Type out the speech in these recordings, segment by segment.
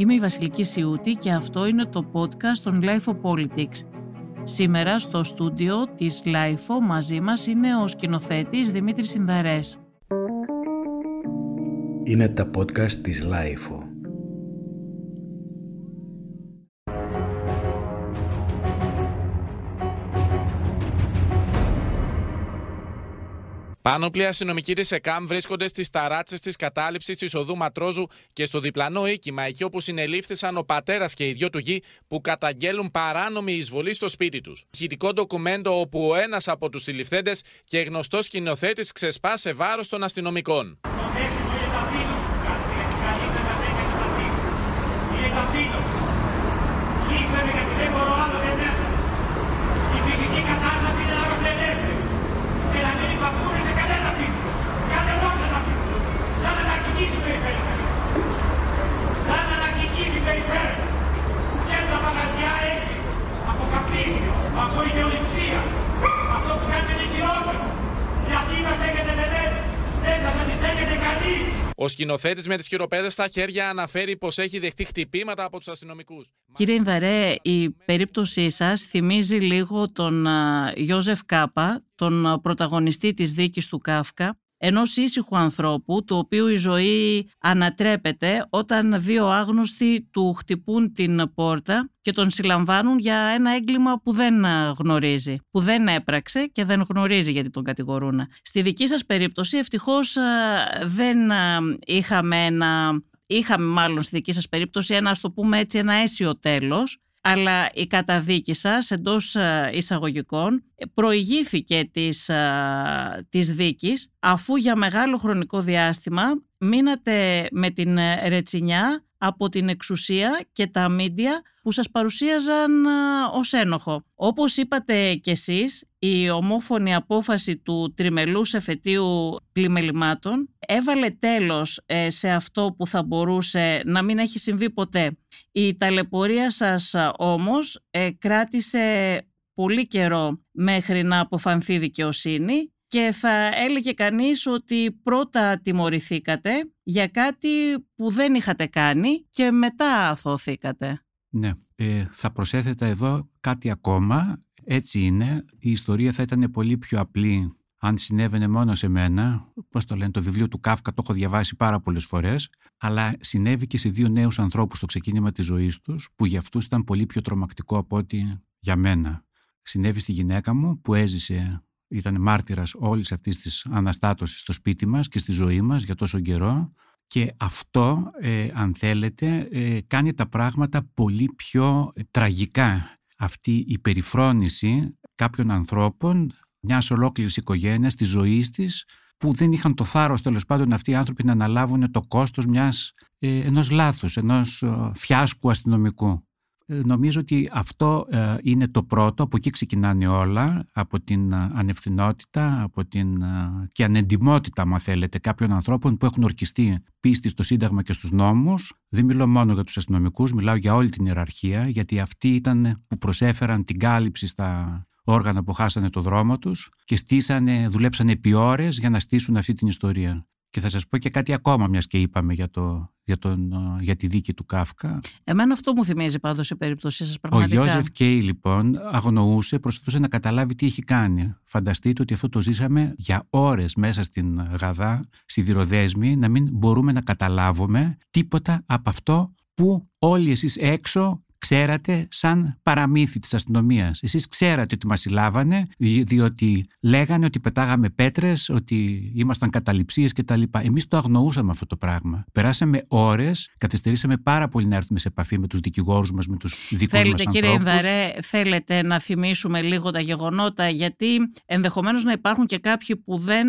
Είμαι η Βασιλική Σιούτη και αυτό είναι το podcast των Life of Politics. Σήμερα στο στούντιο της Life μαζί μας είναι ο σκηνοθέτης Δημήτρης Συνδαρές. Είναι τα podcast της Life. Πάνωπλοι αστυνομικοί της ΕΚΑΜ βρίσκονται στις ταράτσες της κατάληψης της οδού Ματρόζου και στο διπλανό οίκημα, εκεί όπου συνελήφθησαν ο πατέρας και οι δυο του γη που καταγγέλουν παράνομη εισβολή στο σπίτι τους. Χειρικό ντοκουμέντο όπου ένας από τους συλληφθέντες και γνωστός σκηνοθέτης ξεσπά σε βάρος των αστυνομικών. Ο σκηνοθέτης με τις χειροπέδες στα χέρια αναφέρει πως έχει δεχτεί χτυπήματα από τους αστυνομικούς. Κύριε Ινδαρέ, η περίπτωσή σας θυμίζει λίγο τον Ιώζεφ Κάπα, τον πρωταγωνιστή της δίκης του Κάφκα, ενός ήσυχου ανθρώπου, του οποίου η ζωή ανατρέπεται όταν δύο άγνωστοι του χτυπούν την πόρτα και τον συλλαμβάνουν για ένα έγκλημα που δεν γνωρίζει, που δεν έπραξε και δεν γνωρίζει γιατί τον κατηγορούν. Στη δική σας περίπτωση ευτυχώς δεν είχαμε ένα... Είχαμε μάλλον στη δική σας περίπτωση ένα, ας το πούμε έτσι, ένα αίσιο τέλος, αλλά η καταδίκη σας εντός ε, εισαγωγικών προηγήθηκε της, ε, της δίκης αφού για μεγάλο χρονικό διάστημα μείνατε με την ρετσινιά από την εξουσία και τα μίντια που σας παρουσίαζαν ως ένοχο. Όπως είπατε κι εσείς, η ομόφωνη απόφαση του τριμελούς εφετείου πλημελημάτων έβαλε τέλος ε, σε αυτό που θα μπορούσε να μην έχει συμβεί ποτέ. Η ταλαιπωρία σας όμως ε, κράτησε πολύ καιρό μέχρι να αποφανθεί δικαιοσύνη και θα έλεγε κανείς ότι πρώτα τιμωρηθήκατε για κάτι που δεν είχατε κάνει και μετά αθώθηκατε. Ναι, ε, θα προσέθετα εδώ κάτι ακόμα. Έτσι είναι. Η ιστορία θα ήταν πολύ πιο απλή αν συνέβαινε μόνο σε μένα. Πώς το λένε, το βιβλίο του Κάφκα το έχω διαβάσει πάρα πολλές φορές. Αλλά συνέβη και σε δύο νέους ανθρώπους στο ξεκίνημα της ζωής τους που για αυτούς ήταν πολύ πιο τρομακτικό από ό,τι για μένα. Συνέβη στη γυναίκα μου που έζησε ήταν μάρτυρας όλης αυτής της αναστάτωσης στο σπίτι μας και στη ζωή μας για τόσο καιρό και αυτό, ε, αν θέλετε, ε, κάνει τα πράγματα πολύ πιο τραγικά. Αυτή η περιφρόνηση κάποιων ανθρώπων, μιας ολόκληρης οικογένειας, της ζωής της, που δεν είχαν το θάρρος τέλος πάντων αυτοί οι άνθρωποι να αναλάβουν το κόστος μιας, ε, ενός λάθους, ενός ε, φιάσκου αστυνομικού. Ε, νομίζω ότι αυτό ε, είναι το πρώτο, από εκεί ξεκινάνε όλα, από την ε, ανευθυνότητα από την, και ανεντιμότητα, αν θέλετε, κάποιων ανθρώπων που έχουν ορκιστεί πίστη στο Σύνταγμα και στους νόμους. Δεν μιλώ μόνο για τους αστυνομικούς, μιλάω για όλη την ιεραρχία, γιατί αυτοί ήταν που προσέφεραν την κάλυψη στα όργανα που χάσανε το δρόμο τους και στήσανε, δουλέψανε επί ώρες για να στήσουν αυτή την ιστορία. Και θα σας πω και κάτι ακόμα, μιας και είπαμε για, το, για, τον, για τη δίκη του Κάφκα. Εμένα αυτό μου θυμίζει πάντως σε περίπτωσή σας πραγματικά. Ο Ιώζεφ Κέι λοιπόν αγνοούσε, προσπαθούσε να καταλάβει τι έχει κάνει. Φανταστείτε ότι αυτό το ζήσαμε για ώρες μέσα στην Γαδά, σιδηροδέσμη, να μην μπορούμε να καταλάβουμε τίποτα από αυτό που όλοι εσείς έξω ξέρατε σαν παραμύθι της αστυνομίας. Εσείς ξέρατε ότι μας συλλάβανε διότι λέγανε ότι πετάγαμε πέτρες, ότι ήμασταν καταληψίες κτλ. Εμείς το αγνοούσαμε αυτό το πράγμα. Περάσαμε ώρες, καθυστερήσαμε πάρα πολύ να έρθουμε σε επαφή με τους δικηγόρους μας, με τους δικούς θέλετε, μας ανθρώπους. Κύριε Ινδαρέ, θέλετε να θυμίσουμε λίγο τα γεγονότα γιατί ενδεχομένως να υπάρχουν και κάποιοι που δεν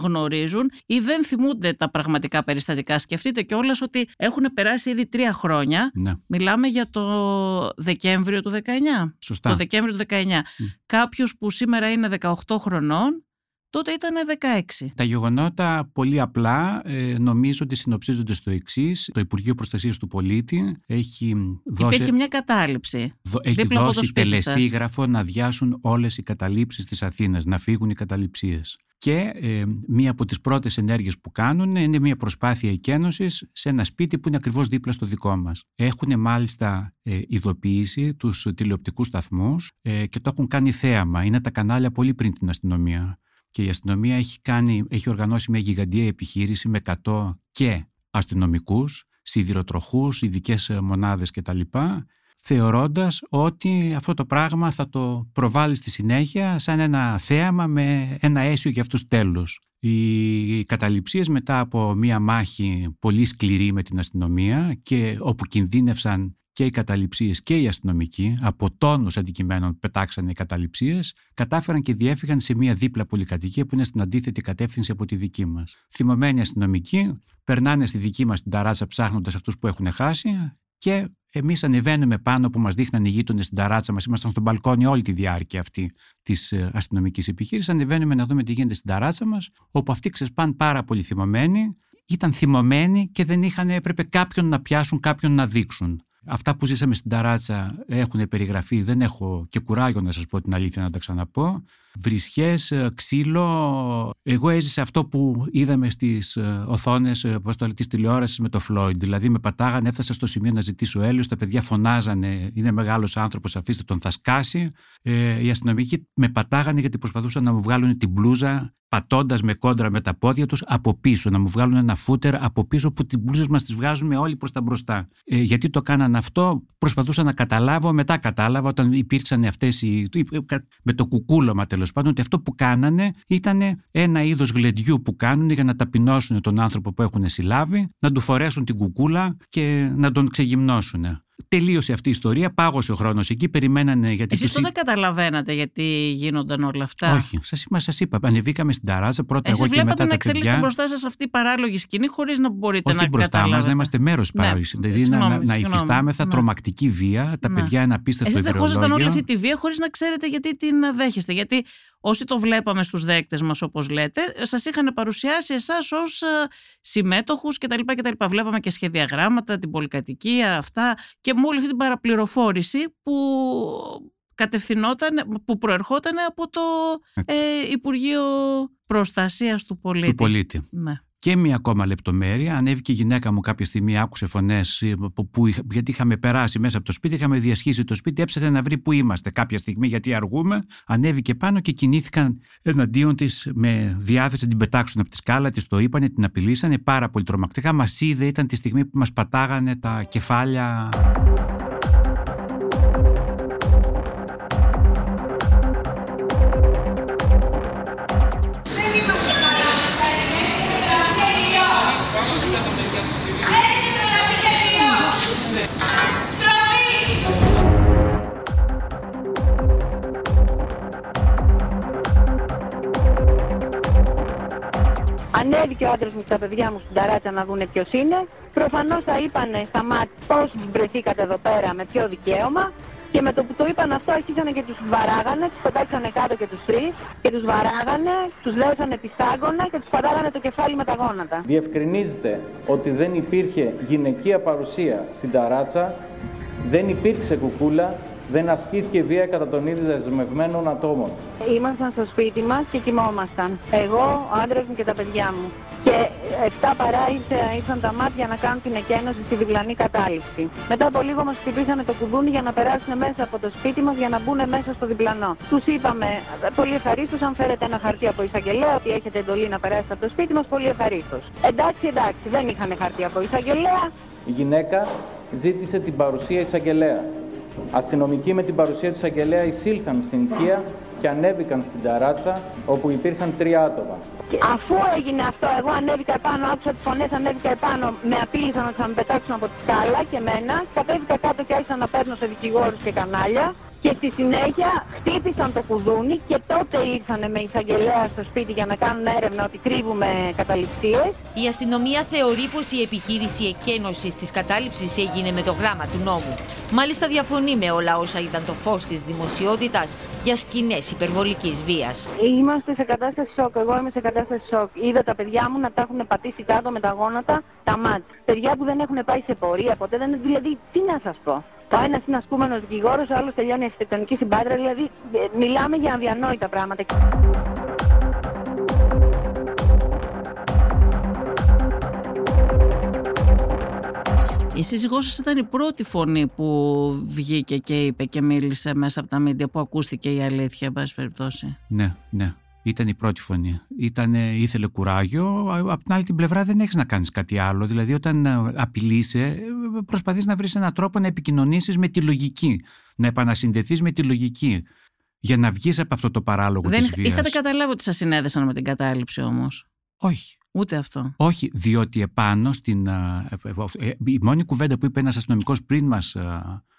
γνωρίζουν ή δεν θυμούνται τα πραγματικά περιστατικά. Σκεφτείτε κιόλας ότι έχουν περάσει ήδη τρία χρόνια. Ναι. Μιλάμε για το Δεκέμβριο του 19. Σωστά. Το Δεκέμβριο του 19. Mm. Κάποιος που σήμερα είναι 18 χρονών τότε ήταν 16. Τα γεγονότα πολύ απλά ε, νομίζω ότι συνοψίζονται στο εξής. Το Υπουργείο Προστασίας του Πολίτη έχει δώσει. Υπήρχε μια κατάληψη. έχει δώσει τελεσίγραφο να διάσουν όλες οι καταλήψεις της Αθήνας, να φύγουν οι καταληψίες. Και ε, μία από τις πρώτες ενέργειες που κάνουν είναι μία προσπάθεια εκένωσης σε ένα σπίτι που είναι ακριβώς δίπλα στο δικό μας. Έχουν μάλιστα ε, ειδοποιήσει τους τηλεοπτικούς σταθμούς ε, και το έχουν κάνει θέαμα. Είναι τα κανάλια πολύ πριν την αστυνομία. Και η αστυνομία έχει, κάνει, έχει οργανώσει μια γιγαντιαία επιχείρηση με 100 και αστυνομικούς, σιδηροτροχούς, ειδικές μονάδες κτλ θεωρώντας ότι αυτό το πράγμα θα το προβάλλει στη συνέχεια σαν ένα θέαμα με ένα αίσιο για αυτούς τέλος. Οι καταληψίες μετά από μία μάχη πολύ σκληρή με την αστυνομία και όπου κινδύνευσαν και οι καταληψίες και οι αστυνομικοί, από τόνους αντικειμένων πετάξανε οι καταληψίες, κατάφεραν και διέφυγαν σε μία δίπλα πολυκατοικία που είναι στην αντίθετη κατεύθυνση από τη δική μας. Θυμωμένοι αστυνομικοί περνάνε στη δική μας την ταράτσα ψάχνοντας αυτούς που έχουν χάσει και εμείς ανεβαίνουμε πάνω που μας δείχναν οι γείτονες στην ταράτσα μας. Ήμασταν στο μπαλκόνι όλη τη διάρκεια αυτή της ε, αστυνομικής επιχείρησης. Ανεβαίνουμε να δούμε τι γίνεται στην ταράτσα μας, όπου αυτοί ξεσπάν πάρα πολύ θυμωμένοι. Ήταν θυμωμένοι και δεν είχαν, έπρεπε κάποιον να πιάσουν, κάποιον να δείξουν. Αυτά που ζήσαμε στην ταράτσα έχουν περιγραφεί, δεν έχω και κουράγιο να σας πω την αλήθεια να τα ξαναπώ. Βρισχές, ε, ξύλο, εγώ έζησα αυτό που είδαμε στις ε, οθόνες ε, πώς το, της τηλεόρασης με το Φλόιντ. Δηλαδή με πατάγανε, έφτασα στο σημείο να ζητήσω έλεος, τα παιδιά φωνάζανε, είναι μεγάλος άνθρωπος, αφήστε τον θα σκάσει. Ε, οι αστυνομικοί με πατάγανε γιατί προσπαθούσαν να μου βγάλουν την μπλούζα πατώντας με κόντρα με τα πόδια τους από πίσω, να μου βγάλουν ένα φούτερ από πίσω που τις μπλούζες μας τις βγάζουμε όλοι προς τα μπροστά. Ε, γιατί το κάναν αυτό, προσπαθούσα να καταλάβω, μετά κατάλαβα όταν υπήρξαν αυτές οι. με το κουκούλωμα τέλος πάντων, ότι αυτό που κάνανε ήταν ένα είδος γλεντιού που κάνουν για να ταπεινώσουν τον άνθρωπο που έχουν συλλάβει, να του φορέσουν την κουκούλα και να τον ξεγυμνώσουν. Τελείωσε αυτή η ιστορία, πάγωσε ο χρόνος εκεί, περιμένανε γιατί. Εσείς τότε καταλαβαίνατε γιατί γίνονταν όλα αυτά; Όχι, σας σας είπα. Ανεβήκαμε στην ταράζα πρώτα εγώ και μετά. Εσεί να εξελίσσετε μπροστά σας αυτή η παράλογη σκηνή χωρίς να μπορείτε Όχι να μπροστά μας, να είμαστε μέρος τη ναι. παράλογης. Δηλαδή να, να υφιστάμεθα ναι. τρομακτική βία, τα ναι. παιδιά ένα απίστευτο Εσείς δεχόσασταν όλη αυτή τη βία χωρίς να ξέρετε γιατί την δέχεστε; Γιατί όσοι το βλέπαμε στους δέκτες μας όπως λέτε, σας είχαν παρουσιάσει εσάς ως ε, συμμέτοχους κτλ. κτλ. Βλέπαμε και σχεδιαγράμματα, την πολυκατοικία, αυτά και με όλη αυτή την παραπληροφόρηση που κατευθυνόταν, που προερχόταν από το ε, Υπουργείο Προστασίας του Πολίτη. Του πολίτη. Ναι. Και μία ακόμα λεπτομέρεια. Ανέβηκε η γυναίκα μου κάποια στιγμή, άκουσε φωνές, ε, γιατί είχαμε περάσει μέσα από το σπίτι, είχαμε διασχίσει το σπίτι, έψαχνε να βρει που είμαστε κάποια στιγμή, γιατί αργούμε. Ανέβηκε πάνω και κινήθηκαν εναντίον της με διάθεση να την πετάξουν από τη σκάλα, της το είπανε, την απειλήσανε πάρα πολύ τρομακτικά. Μας είδε, ήταν τη στιγμή που μας πατάγανε τα κεφάλια. Ανέβηκε ο άντρας μου και τα παιδιά μου στην ταράτσα να δούνε ποιος είναι. Προφανώς θα είπανε στα μάτια πώς βρεθήκατε εδώ πέρα, με ποιο δικαίωμα. Και με το που το είπαν αυτό αρχίσανε και τους βαράγανε, τους πετάξανε κάτω και τους τρεις και τους βαράγανε, τους λέωσανε πιστάγωνα και τους πατάγανε το κεφάλι με τα γόνατα. Διευκρινίζεται ότι δεν υπήρχε γυναικεία παρουσία στην ταράτσα, δεν υπήρξε κουκούλα, δεν ασκήθηκε βία κατά των ίδιων δεσμευμένων ατόμων. Ήμασταν στο σπίτι μας και κοιμόμασταν. Εγώ, ο άντρας μου και τα παιδιά μου. Και 7 παρά ήρθαν τα μάτια να κάνουν την εκένωση στη διπλανή κατάληψη. Μετά από λίγο μας χτυπήσανε το κουδούνι για να περάσουν μέσα από το σπίτι μας για να μπουν μέσα στο διπλανό. Τους είπαμε πολύ ευχαρίστως αν φέρετε ένα χαρτί από εισαγγελέα ότι έχετε εντολή να περάσετε από το σπίτι μας πολύ ευχαρίστως. Εντάξει, εντάξει, δεν είχαν χαρτί από εισαγγελέα. Η γυναίκα ζήτησε την παρουσία εισαγγελέα. Αστυνομικοί με την παρουσία του εισαγγελέα εισήλθαν στην οικία και ανέβηκαν στην ταράτσα όπου υπήρχαν τρία άτομα. Και αφού έγινε αυτό, εγώ ανέβηκα επάνω, άκουσα τις φωνές, ανέβηκα επάνω, με απείλησαν ότι θα με πετάξουν από τη σκάλα και μένα. Κατέβηκα κάτω και άρχισα να παίρνω σε δικηγόρους και κανάλια. Και στη συνέχεια χτύπησαν το κουδούνι και τότε ήρθαν με εισαγγελέα στο σπίτι για να κάνουν έρευνα ότι κρύβουμε καταληψίες. Η αστυνομία θεωρεί πως η επιχείρηση εκένωσης της κατάληψης έγινε με το γράμμα του νόμου. Μάλιστα διαφωνεί με όλα όσα ήταν το φως της δημοσιότητας για σκηνές υπερβολικής βίας. Είμαστε σε κατάσταση σοκ. Εγώ είμαι σε κατάσταση σοκ. Είδα τα παιδιά μου να τα έχουν πατήσει κάτω με τα γόνατα τα μάτια. Παιδιά που δεν έχουν πάει σε πορεία ποτέ. Δεν... Δηλαδή, τι να σας πω. Ο ένας είναι ασκούμενος δικηγόρος, ο άλλος τελειώνει αρχιτεκτονική συμπάτρα, δηλαδή ε, μιλάμε για αδιανόητα πράγματα. Η σύζυγός σας ήταν η πρώτη φωνή που βγήκε και είπε και μίλησε μέσα από τα μίντια που ακούστηκε η αλήθεια, εν πάση περιπτώσει. Ναι, ναι. Ήταν η πρώτη φωνή. Ήτανε, ήθελε κουράγιο. Απ' την άλλη την πλευρά δεν έχεις να κάνεις κάτι άλλο. Δηλαδή, όταν ε, απειλείσαι, ε, προσπαθείς να βρεις έναν τρόπο να επικοινωνήσεις με τη λογική. Να επανασυνδεθείς με τη λογική. Για να βγεις από αυτό το παράλογο Δεν της βίας. είχατε καταλάβει ότι σας συνέδεσαν με την κατάληψη όμως. Όχι. Ούτε αυτό. Όχι, διότι επάνω στην. α, ε, ε, Η μόνη κουβέντα που είπε ένας αστυνομικός πριν μας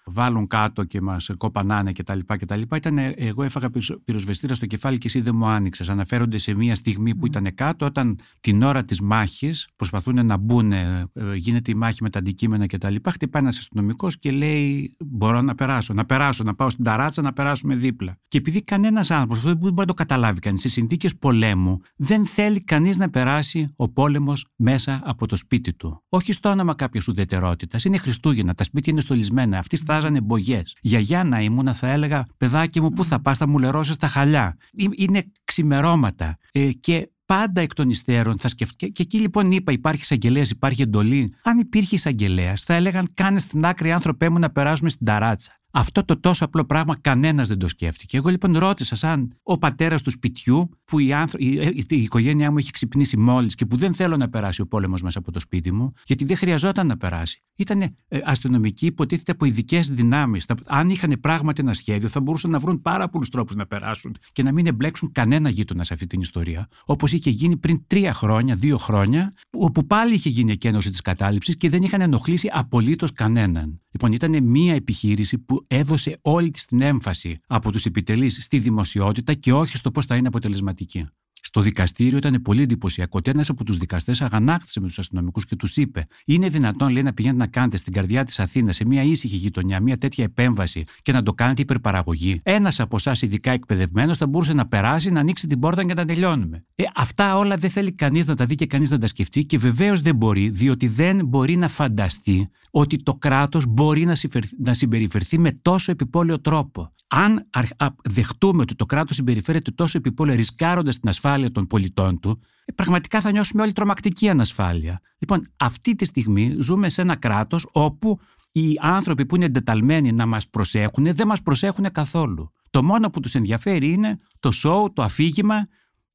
βάλουν κάτω και μας κοπανάνε κτλ. κτλ ήταν ε, εγώ έφαγα πυροσ- πυροσβεστήρα στο κεφάλι και εσύ δεν μου άνοιξες. Αναφέρονται σε μια στιγμή που ήταν κάτω, όταν την ώρα της μάχης προσπαθούν να μπουν, ε, ε, γίνεται η μάχη με τα αντικείμενα κτλ. Χτυπάει ένας αστυνομικός και λέει: Μπορώ να περάσω, να περάσω, να πάω στην ταράτσα, να περάσουμε δίπλα. Και επειδή κανένας άνθρωπος, αυτό δεν μπορεί να το καταλάβει κανείς, σε συνθήκες πολέμου δεν θέλει κανείς να περάσει ο πόλεμος μέσα από το σπίτι του. Όχι στο όνομα κάποιας ουδετερότητας. Είναι Χριστούγεννα, τα σπίτια είναι στολισμένα. Αυτοί στάζανε μπογιές. Γιαγιά να ήμουνα, θα έλεγα, παιδάκι μου, πού θα πας, θα μου λερώσεις τα χαλιά. Ε, Είναι ξημερώματα. Ε, και πάντα εκ των υστέρων θα σκεφτεί. Και εκεί λοιπόν είπα: Υπάρχει εισαγγελέας, υπάρχει εντολή. Αν υπήρχε εισαγγελέας, θα έλεγαν: Κάνε στην άκρη, άνθρωπέ μου, να περάσουμε στην ταράτσα. Αυτό το τόσο απλό πράγμα κανένας δεν το σκέφτηκε. Εγώ λοιπόν ρώτησα, σαν ο πατέρας του σπιτιού, που η, άνθρω... η, η, η οικογένειά μου έχει ξυπνήσει μόλις και που δεν θέλω να περάσει ο πόλεμος μέσα από το σπίτι μου, γιατί δεν χρειαζόταν να περάσει. Ήταν ε, αστυνομικοί, υποτίθεται από ειδικές δυνάμεις. Αν είχαν πράγματι ένα σχέδιο, θα μπορούσαν να βρουν πάρα πολλούς τρόπους να περάσουν και να μην εμπλέξουν κανένα γείτονα σε αυτή την ιστορία. Όπως είχε γίνει πριν τρία χρόνια, δύο χρόνια, όπου πάλι είχε γίνει εκένωση της κατάληψης και δεν είχαν ενοχλήσει απολύτως κανέναν. Λοιπόν, ήταν μια επιχείρηση που έδωσε όλη της την έμφαση από τους επιτελείς στη δημοσιότητα και όχι στο πώς θα είναι αποτελεσματική. Στο δικαστήριο ήταν πολύ εντυπωσιακό ότι ένας από τους δικαστές αγανάκτησε με τους αστυνομικούς και τους είπε: Είναι δυνατόν, λέει, να πηγαίνετε να κάνετε στην καρδιά της Αθήνας, σε μια ήσυχη γειτονιά, μια τέτοια επέμβαση και να το κάνετε υπερπαραγωγή. Ένας από εσάς, ειδικά εκπαιδευμένος, θα μπορούσε να περάσει, να ανοίξει την πόρτα και να τελειώνουμε. Ε, αυτά όλα δεν θέλει κανείς να τα δει και κανείς να τα σκεφτεί και βεβαίως δεν μπορεί, διότι δεν μπορεί να φανταστεί ότι το κράτος μπορεί να, συφερ- να συμπεριφερθεί με τόσο επιπόλαιο τρόπο. Αν αρ- α- δεχτούμε ότι το κράτος συμπεριφέρεται τόσο επιπόλαια, ρισκάροντας την ασφάλεια των πολιτών του, ε, πραγματικά θα νιώσουμε όλη τρομακτική ανασφάλεια. Λοιπόν, αυτή τη στιγμή ζούμε σε ένα κράτος όπου οι άνθρωποι που είναι εντεταλμένοι να μας προσέχουν δεν μας προσέχουν καθόλου. Το μόνο που τους ενδιαφέρει είναι το σοου, το αφήγημα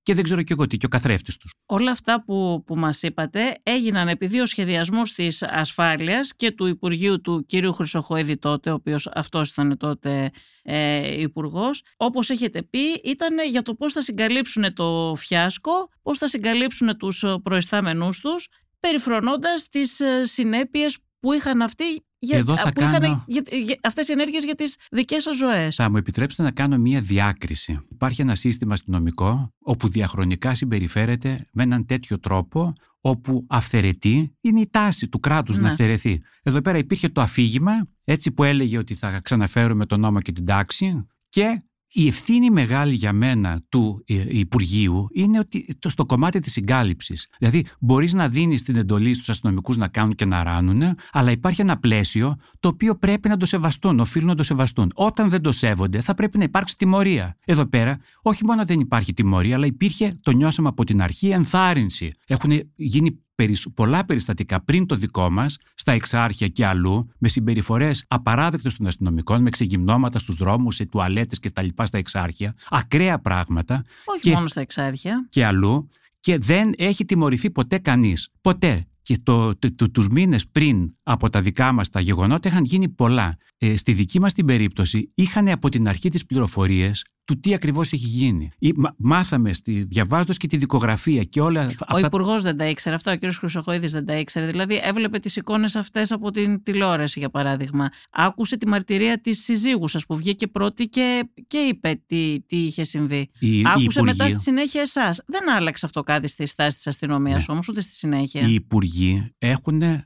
και δεν ξέρω και εγώ τι, και ο καθρέφτης τους. Όλα αυτά που, που μας είπατε έγιναν επειδή ο σχεδιασμός της ασφάλειας και του Υπουργείου του κύριου Χρυσοχοίδη τότε, ο οποίος αυτός ήταν τότε ε, υπουργός, όπως έχετε πει, ήταν για το πώς θα συγκαλύψουν το φιάσκο, πώς θα συγκαλύψουν τους προϊστάμενούς τους, περιφρονώντας τις ε, συνέπειες που είχαν αυτοί για, Εδώ θα που είχαν κάνω- για, για, αυτές οι ενέργειες για τις δικές σας ζωές. Θα μου επιτρέψετε να κάνω μία διάκριση. Υπάρχει ένα σύστημα αστυνομικό όπου διαχρονικά συμπεριφέρεται με έναν τέτοιο τρόπο όπου αυθαιρετεί είναι η τάση του κράτους να Ναι. αυθαιρεθεί. Εδώ πέρα υπήρχε το αφήγημα έτσι που έλεγε ότι θα ξαναφέρουμε τον νόμο και την τάξη και η ευθύνη μεγάλη για μένα του ε, Υπουργείου είναι ότι το, στο κομμάτι της συγκάλυψης. Δηλαδή μπορείς να δίνεις την εντολή στους αστυνομικούς να κάνουν και να ράνουν, αλλά υπάρχει ένα πλαίσιο το οποίο πρέπει να το σεβαστούν, οφείλουν να το σεβαστούν. Όταν δεν το σέβονται θα πρέπει να υπάρξει τιμωρία. Εδώ πέρα όχι μόνο δεν υπάρχει τιμωρία, αλλά υπήρχε, το νιώσαμε από την αρχή, ενθάρρυνση. Έχουν γίνει περισ- πολλά περιστατικά πριν το δικό μας, στα εξάρχεια και αλλού, με συμπεριφορές απαράδεκτες των αστυνομικών, με ξεγυμνώματα στους δρόμους, σε τουαλέτες κτλ. στα εξάρχεια, ακραία πράγματα Όχι και- μόνο στα εξάρχεια. και αλλού και δεν έχει τιμωρηθεί ποτέ κανείς. Ποτέ. Και το, το, το- τους μήνες πριν από τα δικά μας τα γεγονότα είχαν γίνει πολλά. Ε, στη δική μας την περίπτωση είχαν από την αρχή τις πληροφορίες του τι ακριβώς έχει γίνει. Ή, μάθαμε στη, διαβάζοντας και τη δικογραφία και όλα αυτά. Ο Υπουργός δεν τα ήξερε αυτά, ο κ. Χρυσοχοίδης δεν τα ήξερε. Δηλαδή, έβλεπε τις εικόνες αυτές από την τηλεόραση, για παράδειγμα. Άκουσε τη μαρτυρία της συζύγους σα που βγήκε πρώτη και, και είπε τι, τι είχε συμβεί. Η, Άκουσε μετά στη συνέχεια εσάς. Δεν άλλαξε αυτό κάτι στη στάση της αστυνομίας ναι. όμως, ούτε στη συνέχεια. Οι υπουργοί έχουν ε,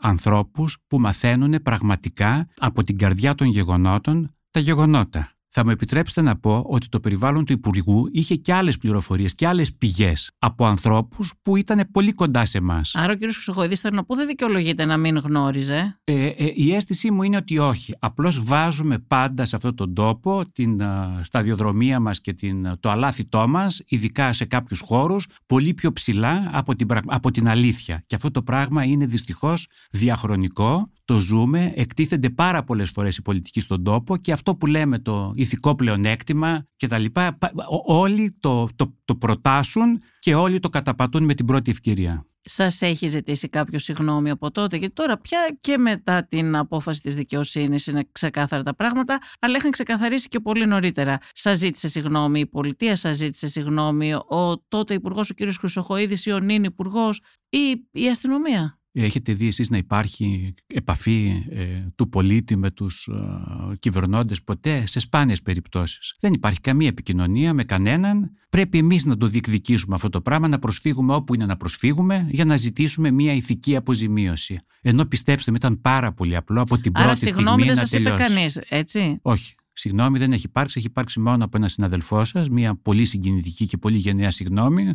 ανθρώπους που μαθαίνουν πραγματικά από την καρδιά των γεγονότων τα γεγονότα. Θα μου επιτρέψετε να πω ότι το περιβάλλον του Υπουργού είχε και άλλες πληροφορίες και άλλες πηγές από ανθρώπους που ήταν πολύ κοντά σε εμάς. Άρα ο κ. Χρυσοχοίδης θέλω να πω δεν δικαιολογείται να μην γνώριζε. Ε, ε, η αίσθησή μου είναι ότι όχι. Απλώς βάζουμε πάντα σε αυτόν τον τόπο την α, σταδιοδρομία μας και την, το αλάθητό μας, ειδικά σε κάποιους χώρους, πολύ πιο ψηλά από την, από την αλήθεια. Και αυτό το πράγμα είναι δυστυχώς διαχρονικό το ζούμε, εκτίθενται πάρα πολλές φορές οι πολιτικοί στον τόπο και αυτό που λέμε το ηθικό πλεονέκτημα και τα λοιπά, όλοι το, το, το προτάσουν και όλοι το καταπατούν με την πρώτη ευκαιρία. Σας έχει ζητήσει κάποιος συγγνώμη από τότε, γιατί τώρα πια και μετά την απόφαση της δικαιοσύνης είναι ξεκάθαρα τα πράγματα, αλλά είχαν ξεκαθαρίσει και πολύ νωρίτερα. Σας ζήτησε συγγνώμη η πολιτεία, σας ζήτησε συγγνώμη ο τότε υπουργός, ο κ. Χρυσοχοίδης ή ο νυν υπουργός ή η αστυνομία; Έχετε δει εσείς να υπάρχει επαφή ε, του πολίτη με τους ε, κυβερνώντες ποτέ σε σπάνιες περιπτώσεις; Δεν υπάρχει καμία επικοινωνία με κανέναν. Πρέπει εμείς να το διεκδικήσουμε αυτό το πράγμα, να προσφύγουμε όπου είναι να προσφύγουμε για να ζητήσουμε μια ηθική αποζημίωση. Ενώ πιστέψτε με ήταν πάρα πολύ απλό από την Άρα, πρώτη στιγμή να τελειώσει. δεν σας είπε κανείς, έτσι; Όχι. Συγγνώμη δεν έχει υπάρξει, έχει υπάρξει μόνο από ένα συναδελφό σας, μια πολύ συγκινητική και πολύ γενναία συγγνώμη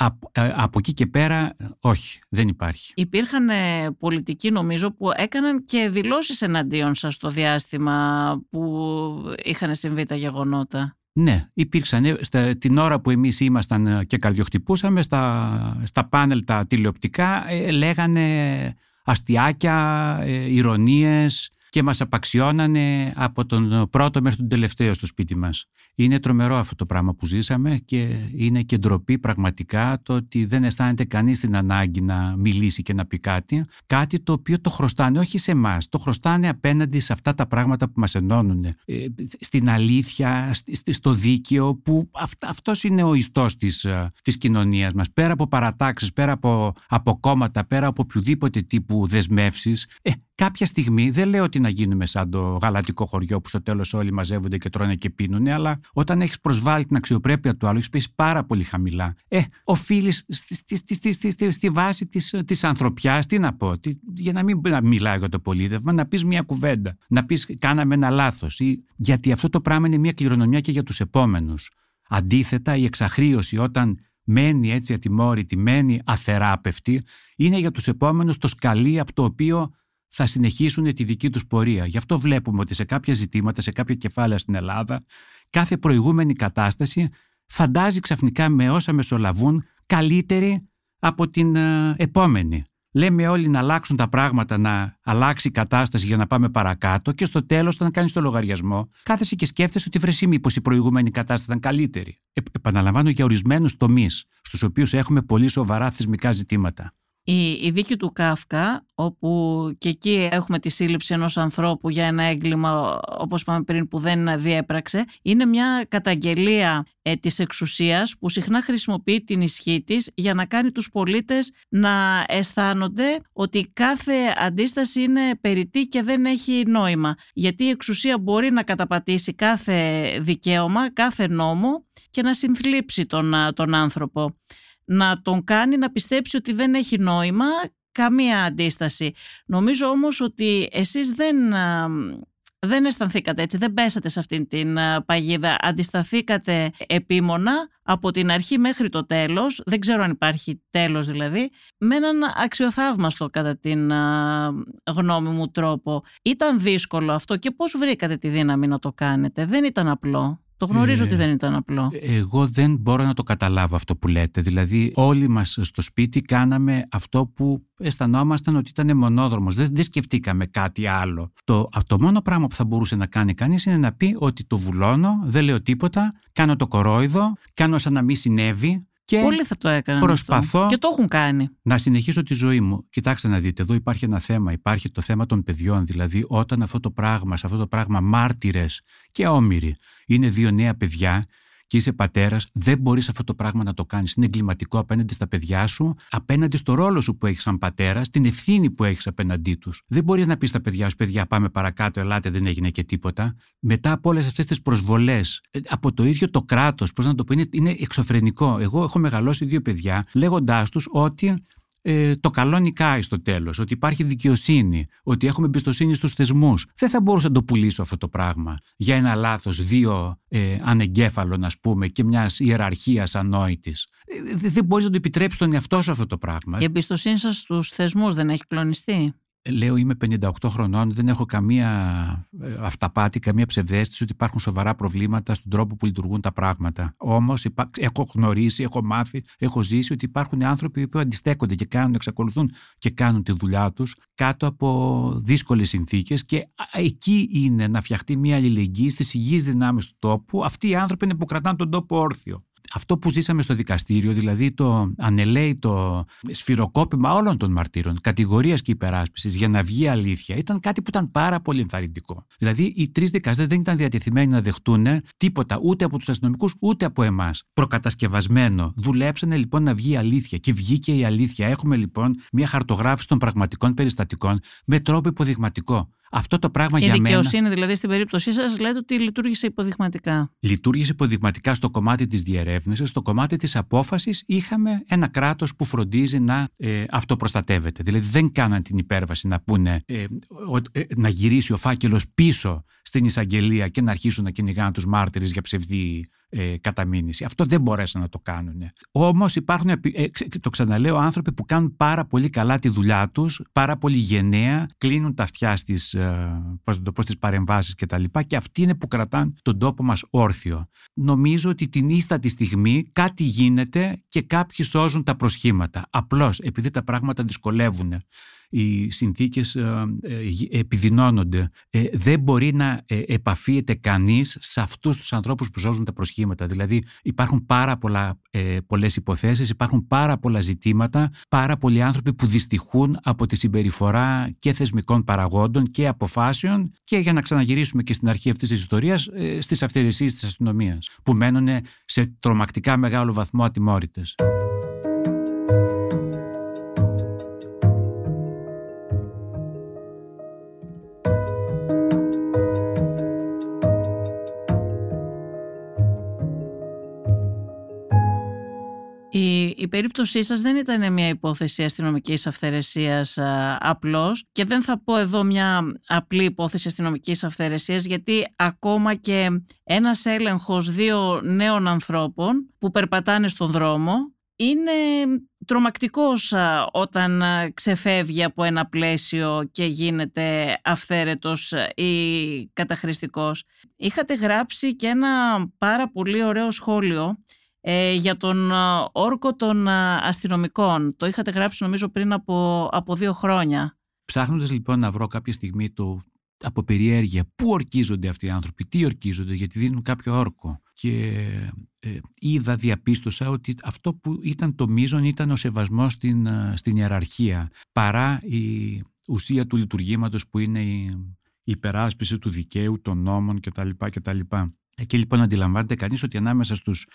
από, ε, από εκεί και πέρα όχι, δεν υπάρχει. Υπήρχαν ε, πολιτικοί νομίζω που έκαναν και δηλώσεις εναντίον σας στο διάστημα που είχαν συμβεί τα γεγονότα. Ναι, υπήρξαν ε, στα, την ώρα που εμείς ήμασταν και καρδιοχτυπούσαμε στα, στα πάνελ τα τηλεοπτικά λέγανε αστιάκια, ε, ηρωνίες και μας απαξιώνανε από τον πρώτο μέχρι τον τελευταίο στο σπίτι μας. Είναι τρομερό αυτό το πράγμα που ζήσαμε και είναι και ντροπή πραγματικά το ότι δεν αισθάνεται κανείς την ανάγκη να μιλήσει και να πει κάτι. Κάτι το οποίο το χρωστάνε όχι σε εμάς, το χρωστάνε απέναντι σε αυτά τα πράγματα που μας ενώνουν. Ε, στην αλήθεια, στο δίκαιο που αυτός είναι ο ιστός της, ε, της κοινωνίας μας. Πέρα από παρατάξεις, πέρα από, από κόμματα, πέρα από οποιοδήποτε τύπου δεσμεύσεις, ε, κάποια στιγμή δεν λέω ότι να γίνουμε σαν το γαλατικό χωριό που στο τέλος όλοι μαζεύονται και τρώνε και πίνουν, αλλά όταν έχεις προσβάλει την αξιοπρέπεια του άλλου, έχει πέσει πάρα πολύ χαμηλά. Ε, οφείλεις στη, στη, στη, στη, στη βάση της της ανθρωπιάς, τι να πω, τι, για να μην μιλάω για το πολίτευμα, να πεις μια κουβέντα, να πεις κάναμε ένα λάθος. Γιατί αυτό το πράγμα είναι μια κληρονομιά και για τους επόμενους. Αντίθετα, η εξαχρίωση όταν μένει έτσι ατιμόρυτη, μένει αθεράπευτη, είναι για τους επόμενους το σκαλί από το οποίο θα συνεχίσουν τη δική τους πορεία. Γι' αυτό βλέπουμε ότι σε κάποια ζητήματα, σε κάποια κεφάλαια στην Ελλάδα, κάθε προηγούμενη κατάσταση φαντάζει ξαφνικά με όσα μεσολαβούν καλύτερη από την ε, επόμενη. Λέμε όλοι να αλλάξουν τα πράγματα, να αλλάξει η κατάσταση για να πάμε παρακάτω και στο τέλος όταν κάνεις το λογαριασμό κάθεσαι και σκέφτεσαι ότι βρεσεί μήπως η προηγούμενη κατάσταση ήταν καλύτερη. Ε, επαναλαμβάνω για ορισμένους τομείς στους οποίους έχουμε πολύ σοβαρά θεσμικά ζητήματα. Η, η δίκη του Κάφκα, όπου και εκεί έχουμε τη σύλληψη ενός ανθρώπου για ένα έγκλημα, όπως είπαμε πριν, που δεν διέπραξε, είναι μια καταγγελία ε, της εξουσίας που συχνά χρησιμοποιεί την ισχύ της για να κάνει τους πολίτες να αισθάνονται ότι κάθε αντίσταση είναι περιττή και δεν έχει νόημα. Γιατί η εξουσία μπορεί να καταπατήσει κάθε δικαίωμα, κάθε νόμο και να συνθλίψει τον, τον άνθρωπο να τον κάνει να πιστέψει ότι δεν έχει νόημα καμία αντίσταση. Νομίζω όμως ότι εσείς δεν, δεν αισθανθήκατε έτσι, δεν πέσατε σε αυτήν την παγίδα. Αντισταθήκατε επίμονα από την αρχή μέχρι το τέλος, δεν ξέρω αν υπάρχει τέλος δηλαδή, με έναν αξιοθαύμαστο κατά την γνώμη μου τρόπο. Ήταν δύσκολο αυτό και πώς βρήκατε τη δύναμη να το κάνετε, δεν ήταν απλό. Το γνωρίζω ότι ε, δεν ήταν απλό. Εγώ δεν μπορώ να το καταλάβω αυτό που λέτε. Δηλαδή, όλοι μας στο σπίτι κάναμε αυτό που αισθανόμασταν ότι ήταν μονόδρομος. Δεν, δεν σκεφτήκαμε κάτι άλλο. Το, το μόνο πράγμα που θα μπορούσε να κάνει κανείς είναι να πει ότι το βουλώνω, δεν λέω τίποτα, κάνω το κορόιδο, κάνω σαν να μην συνέβη, Και Όλοι θα το έκαναν. προσπαθώ αυτό. Και το έχουν κάνει. να συνεχίσω τη ζωή μου. Κοιτάξτε να δείτε, εδώ υπάρχει ένα θέμα. Υπάρχει το θέμα των παιδιών. Δηλαδή, όταν αυτό το πράγμα, σε αυτό το πράγμα, μάρτυρες και όμοιροι είναι δύο νέα παιδιά και είσαι πατέρας, δεν μπορείς αυτό το πράγμα να το κάνεις. Είναι εγκληματικό απέναντι στα παιδιά σου, απέναντι στο ρόλο σου που έχεις σαν πατέρας, την ευθύνη που έχεις απέναντί τους. Δεν μπορείς να πεις στα παιδιά σου, παιδιά, πάμε παρακάτω, ελάτε, δεν έγινε και τίποτα. Μετά από όλες αυτές τις προσβολές, από το ίδιο το κράτος, πώς να το πω, είναι, είναι εξωφρενικό. Εγώ έχω μεγαλώσει δύο παιδιά, λέγοντάς τους ότι ε, το καλό νικάει στο τέλος, ότι υπάρχει δικαιοσύνη, ότι έχουμε εμπιστοσύνη στους θεσμούς. Δεν θα μπορούσα να το πουλήσω αυτό το πράγμα για ένα λάθος δύο ε, ανεγκέφαλων, ας πούμε, και μιας ιεραρχίας ανόητης. Ε, δεν μπορείς να το επιτρέψεις τον εαυτό σου αυτό το πράγμα. Η εμπιστοσύνη σας στους θεσμούς δεν έχει κλονιστεί; Λέω είμαι 58 χρονών, δεν έχω καμία ε, αυταπάτη, καμία ψευδέστηση ότι υπάρχουν σοβαρά προβλήματα στον τρόπο που λειτουργούν τα πράγματα. Όμως έχω γνωρίσει, έχω μάθει, έχω ζήσει ότι υπάρχουν άνθρωποι που αντιστέκονται και κάνουν, εξακολουθούν και κάνουν τη δουλειά τους κάτω από δύσκολες συνθήκες και εκεί είναι να φτιαχτεί μια αλληλεγγύη στις υγιείς δυνάμεις του τόπου. Αυτοί οι άνθρωποι είναι που κρατάνε τον τόπο όρθιο αυτό που ζήσαμε στο δικαστήριο, δηλαδή το ανελαίητο σφυροκόπημα όλων των μαρτύρων, κατηγορίας και υπεράσπισης για να βγει αλήθεια, ήταν κάτι που ήταν πάρα πολύ ενθαρρυντικό. Δηλαδή, οι τρεις δικαστές δεν ήταν διατεθειμένοι να δεχτούν τίποτα ούτε από τους αστυνομικούς ούτε από εμάς. Προκατασκευασμένο. Δουλέψανε λοιπόν να βγει αλήθεια και βγήκε η αλήθεια. Έχουμε λοιπόν μια χαρτογράφηση των πραγματικών περιστατικών με τρόπο υποδειγματικό. Αυτό το πράγμα η για μένα. Η δικαιοσύνη, δηλαδή, στην περίπτωσή σας, λέτε ότι λειτουργήσε υποδειγματικά. Λειτουργήσε υποδειγματικά στο κομμάτι της διερεύνησης. Στο κομμάτι της απόφασης, είχαμε ένα κράτος που φροντίζει να ε, αυτοπροστατεύεται. Δηλαδή, δεν κάναν την υπέρβαση να πούνε ε, ε, να γυρίσει ο φάκελος πίσω στην εισαγγελία και να αρχίσουν να κυνηγάνε τους μάρτυρες για ψευδή ε, καταμήνυση. Αυτό δεν μπορέσαν να το κάνουν. Όμως υπάρχουν, ε, το ξαναλέω, άνθρωποι που κάνουν πάρα πολύ καλά τη δουλειά τους, πάρα πολύ γενναία, κλείνουν τα αυτιά στις ε, παρεμβάσεις κτλ. Και, και αυτοί είναι που κρατάνε τον τόπο μας όρθιο. Νομίζω ότι την ίστατη στιγμή κάτι γίνεται και κάποιοι σώζουν τα προσχήματα. Απλώς επειδή τα πράγματα δυσκολεύουν οι συνθήκες ε, ε, επιδεινώνονται. Ε, δεν μπορεί να επαφίεται κανείς σε αυτούς τους ανθρώπους που σώζουν τα προσχήματα. Δηλαδή υπάρχουν πάρα πολλά, πολλές υποθέσεις, υπάρχουν πάρα πολλά ζητήματα, πάρα πολλοί άνθρωποι που δυστυχούν από τη συμπεριφορά και θεσμικών παραγόντων και αποφάσεων και για να ξαναγυρίσουμε και στην αρχή αυτής της ιστορίας στις αυθαιρεσίες της αστυνομίας που μένουν σε τρομακτικά μεγάλο βαθμό ατιμόρυτες. Η περίπτωσή σας δεν ήταν μια υπόθεση αστυνομικής αυθαιρεσίας α, απλώς και δεν θα πω εδώ μια απλή υπόθεση αστυνομικής αυθαιρεσίας γιατί ακόμα και ένας έλεγχος δύο νέων ανθρώπων που περπατάνε στον δρόμο είναι τρομακτικός όταν ξεφεύγει από ένα πλαίσιο και γίνεται αυθαίρετος ή καταχρηστικός. Είχατε γράψει και ένα πάρα πολύ ωραίο σχόλιο ε, για τον όρκο των αστυνομικών. Το είχατε γράψει νομίζω πριν από, από δύο χρόνια. Ψάχνοντας λοιπόν να βρω κάποια στιγμή το, από περιέργεια πού ορκίζονται αυτοί οι άνθρωποι, τι ορκίζονται, γιατί δίνουν κάποιο όρκο. Και ε, είδα, διαπίστωσα ότι αυτό που ήταν το μείζον ήταν ο σεβασμός στην, στην ιεραρχία παρά η ουσία του λειτουργήματος που είναι η, η υπεράσπιση του δικαίου, των νόμων κτλ. κτλ. Εκεί λοιπόν αντιλαμβάνεται κανείς ότι ανάμεσα στους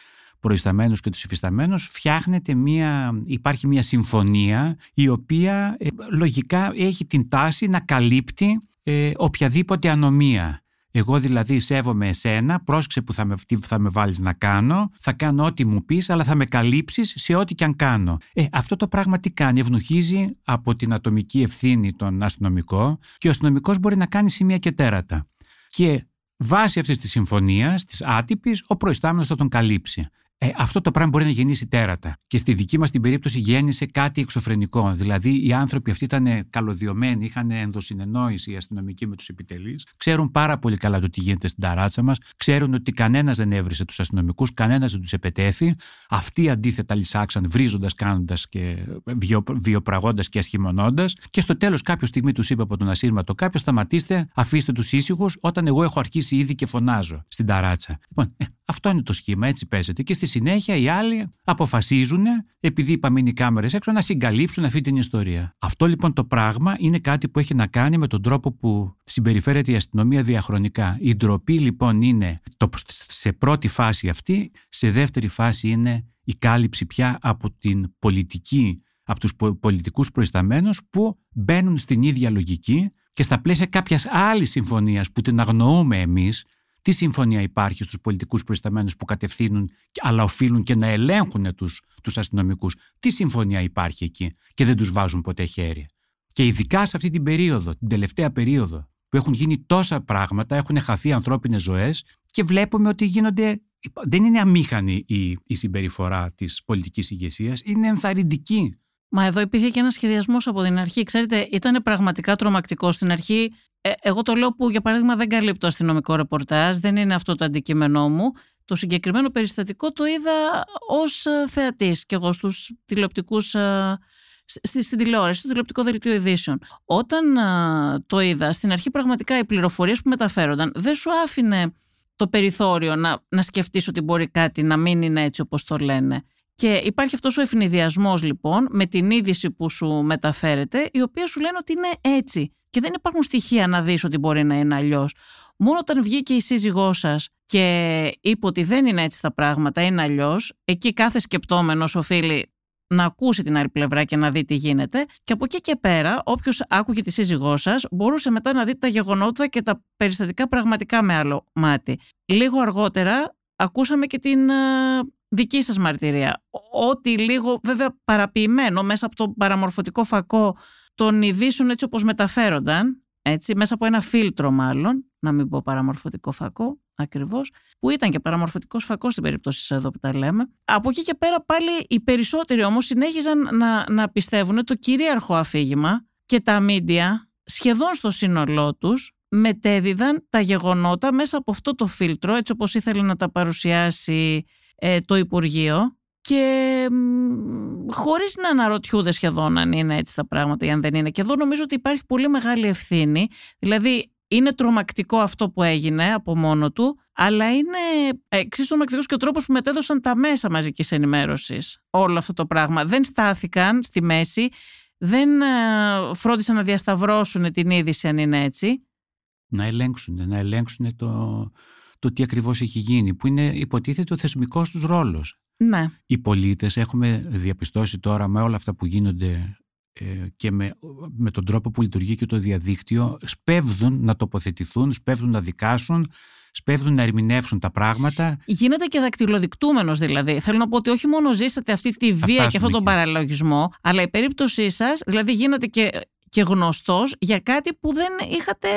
προϊσταμένους και τους υφισταμένους φτιάχνεται μια, υπάρχει μια συμφωνία η οποία ε, λογικά έχει την τάση να καλύπτει ε, οποιαδήποτε ανομία. Εγώ δηλαδή σέβομαι εσένα, πρόσεξε που θα με, τι θα με βάλεις να κάνω, θα κάνω ό,τι μου πεις, αλλά θα με καλύψεις σε ό,τι και αν κάνω. Ε, αυτό το πράγμα τι κάνει, ευνοχίζει από την ατομική ευθύνη τον αστυνομικό και ο αστυνομικός μπορεί να κάνει σημεία και τέρατα. Και βάσει αυτής της συμφωνίας, της άτυπης, ο προϊστάμενος θα τον καλύψει. Ε, αυτό το πράγμα μπορεί να γεννήσει τέρατα. Και στη δική μας την περίπτωση γέννησε κάτι εξωφρενικό. Δηλαδή, οι άνθρωποι αυτοί ήταν καλωδιωμένοι, είχαν ενδοσυνεννόηση οι αστυνομικοί με τους επιτελείς, ξέρουν πάρα πολύ καλά το τι γίνεται στην ταράτσα μας, ξέρουν ότι κανένας δεν έβρισε τους αστυνομικούς, κανένας δεν τους επετέθη. Αυτοί αντίθετα λυσάξαν, βρίζοντας, κάνοντας και βιο, βιοπραγώντας και ασχημονώντας. Και στο τέλος, κάποιο στιγμή τους είπε από τον ασύρματο κάποιος, σταματήστε, αφήστε τους ήσυχους, όταν εγώ έχω αρχίσει ήδη και φωνάζω στην ταράτσα. Λοιπόν, ε, Αυτό είναι το σχήμα, έτσι παίζεται. Και στη συνέχεια οι άλλοι αποφασίζουν, επειδή είπαμε είναι οι κάμερες έξω, να συγκαλύψουν αυτή την ιστορία. Αυτό λοιπόν το πράγμα είναι κάτι που έχει να κάνει με τον τρόπο που συμπεριφέρεται η αστυνομία διαχρονικά. Η ντροπή λοιπόν είναι το, σε πρώτη φάση αυτή, σε δεύτερη φάση είναι η κάλυψη πια από την πολιτική, από τους πολιτικούς προϊσταμένους που μπαίνουν στην ίδια λογική και στα πλαίσια κάποιας άλλης συμφωνίας που την αγνοούμε εμείς, τι συμφωνία υπάρχει στους πολιτικούς προϊσταμένους που κατευθύνουν αλλά οφείλουν και να ελέγχουν τους, τους αστυνομικούς; Τι συμφωνία υπάρχει εκεί και δεν τους βάζουν ποτέ χέρι. Και ειδικά σε αυτή την περίοδο, την τελευταία περίοδο, που έχουν γίνει τόσα πράγματα, έχουν χαθεί ανθρώπινες ζωές και βλέπουμε ότι γίνονται δεν είναι αμήχανη η, η συμπεριφορά της πολιτικής ηγεσίας, είναι ενθαρρυντική. Μα εδώ υπήρχε και ένας σχεδιασμός από την αρχή. Ξέρετε, ήταν πραγματικά τρομακτικό στην αρχή. Ε, εγώ το λέω που, για παράδειγμα, δεν καλύπτω αστυνομικό ρεπορτάζ, δεν είναι αυτό το αντικείμενό μου. Το συγκεκριμένο περιστατικό το είδα ως ε, θεατής και εγώ στους τηλεοπτικούς. Ε, στην τηλεόραση, στο τηλεοπτικό δελτίο ειδήσεων. Όταν το είδα, στην αρχή πραγματικά οι πληροφορίες που μεταφέρονταν δεν σου άφηνε το περιθώριο να, να σκεφτείς ότι μπορεί κάτι να μην είναι έτσι όπως το λένε. Και υπάρχει αυτός ο ευνηδιασμός λοιπόν με την είδηση που σου μεταφέρεται η οποία σου λένε ότι είναι έτσι και δεν υπάρχουν στοιχεία να δεις ότι μπορεί να είναι αλλιώς. Μόνο όταν βγήκε η σύζυγός σας και είπε ότι δεν είναι έτσι τα πράγματα, είναι αλλιώς, εκεί κάθε σκεπτόμενος οφείλει να ακούσει την άλλη πλευρά και να δει τι γίνεται. Και από εκεί και πέρα, όποιος άκουγε τη σύζυγός σας, μπορούσε μετά να δει τα γεγονότα και τα περιστατικά πραγματικά με άλλο μάτι. Λίγο αργότερα, ακούσαμε και την ε, δική σας μαρτυρία. Ό,τι λίγο βέβαια παραποιημένο μέσα από το παραμορφωτικό φακό των ειδήσεων έτσι όπως μεταφέρονταν, έτσι, μέσα από ένα φίλτρο μάλλον, να μην πω παραμορφωτικό φακό, ακριβώς, που ήταν και παραμορφωτικός φακός στην περίπτωση εδώ που τα λέμε. Από εκεί και πέρα πάλι οι περισσότεροι όμως συνέχιζαν να, να πιστεύουν το κυρίαρχο αφήγημα και τα μίντια σχεδόν στο σύνολό τους μετέδιδαν τα γεγονότα μέσα από αυτό το φίλτρο, έτσι όπως ήθελε να τα παρουσιάσει ε, το Υπουργείο και χωρίς να αναρωτιούνται σχεδόν αν είναι έτσι τα πράγματα ή αν δεν είναι. Και εδώ νομίζω ότι υπάρχει πολύ μεγάλη ευθύνη. Δηλαδή είναι τρομακτικό αυτό που έγινε από μόνο του, αλλά είναι εξίσου τρομακτικός και ο τρόπος που μετέδωσαν τα μέσα μαζικής ενημέρωσης όλο αυτό το πράγμα. Δεν στάθηκαν στη μέση, δεν ε, φρόντισαν να διασταυρώσουν την είδηση αν είναι έτσι. Να ελέγξουν, να ελέγξουν το, το τι ακριβώς έχει γίνει, που είναι υποτίθεται ο θεσμικός τους ρόλος. Ναι. Οι πολίτες έχουμε διαπιστώσει τώρα με όλα αυτά που γίνονται ε, και με, με τον τρόπο που λειτουργεί και το διαδίκτυο σπέβδουν να τοποθετηθούν, σπέβδουν να δικάσουν, σπέβδουν να ερμηνεύσουν τα πράγματα. Γίνεται και δακτυλοδεικτούμενος δηλαδή. Θέλω να πω ότι όχι μόνο ζήσατε αυτή τη βία και αυτόν τον παραλογισμό, αλλά η περίπτωσή σας, δηλαδή γίνατε και, και γνωστός για κάτι που δεν είχατε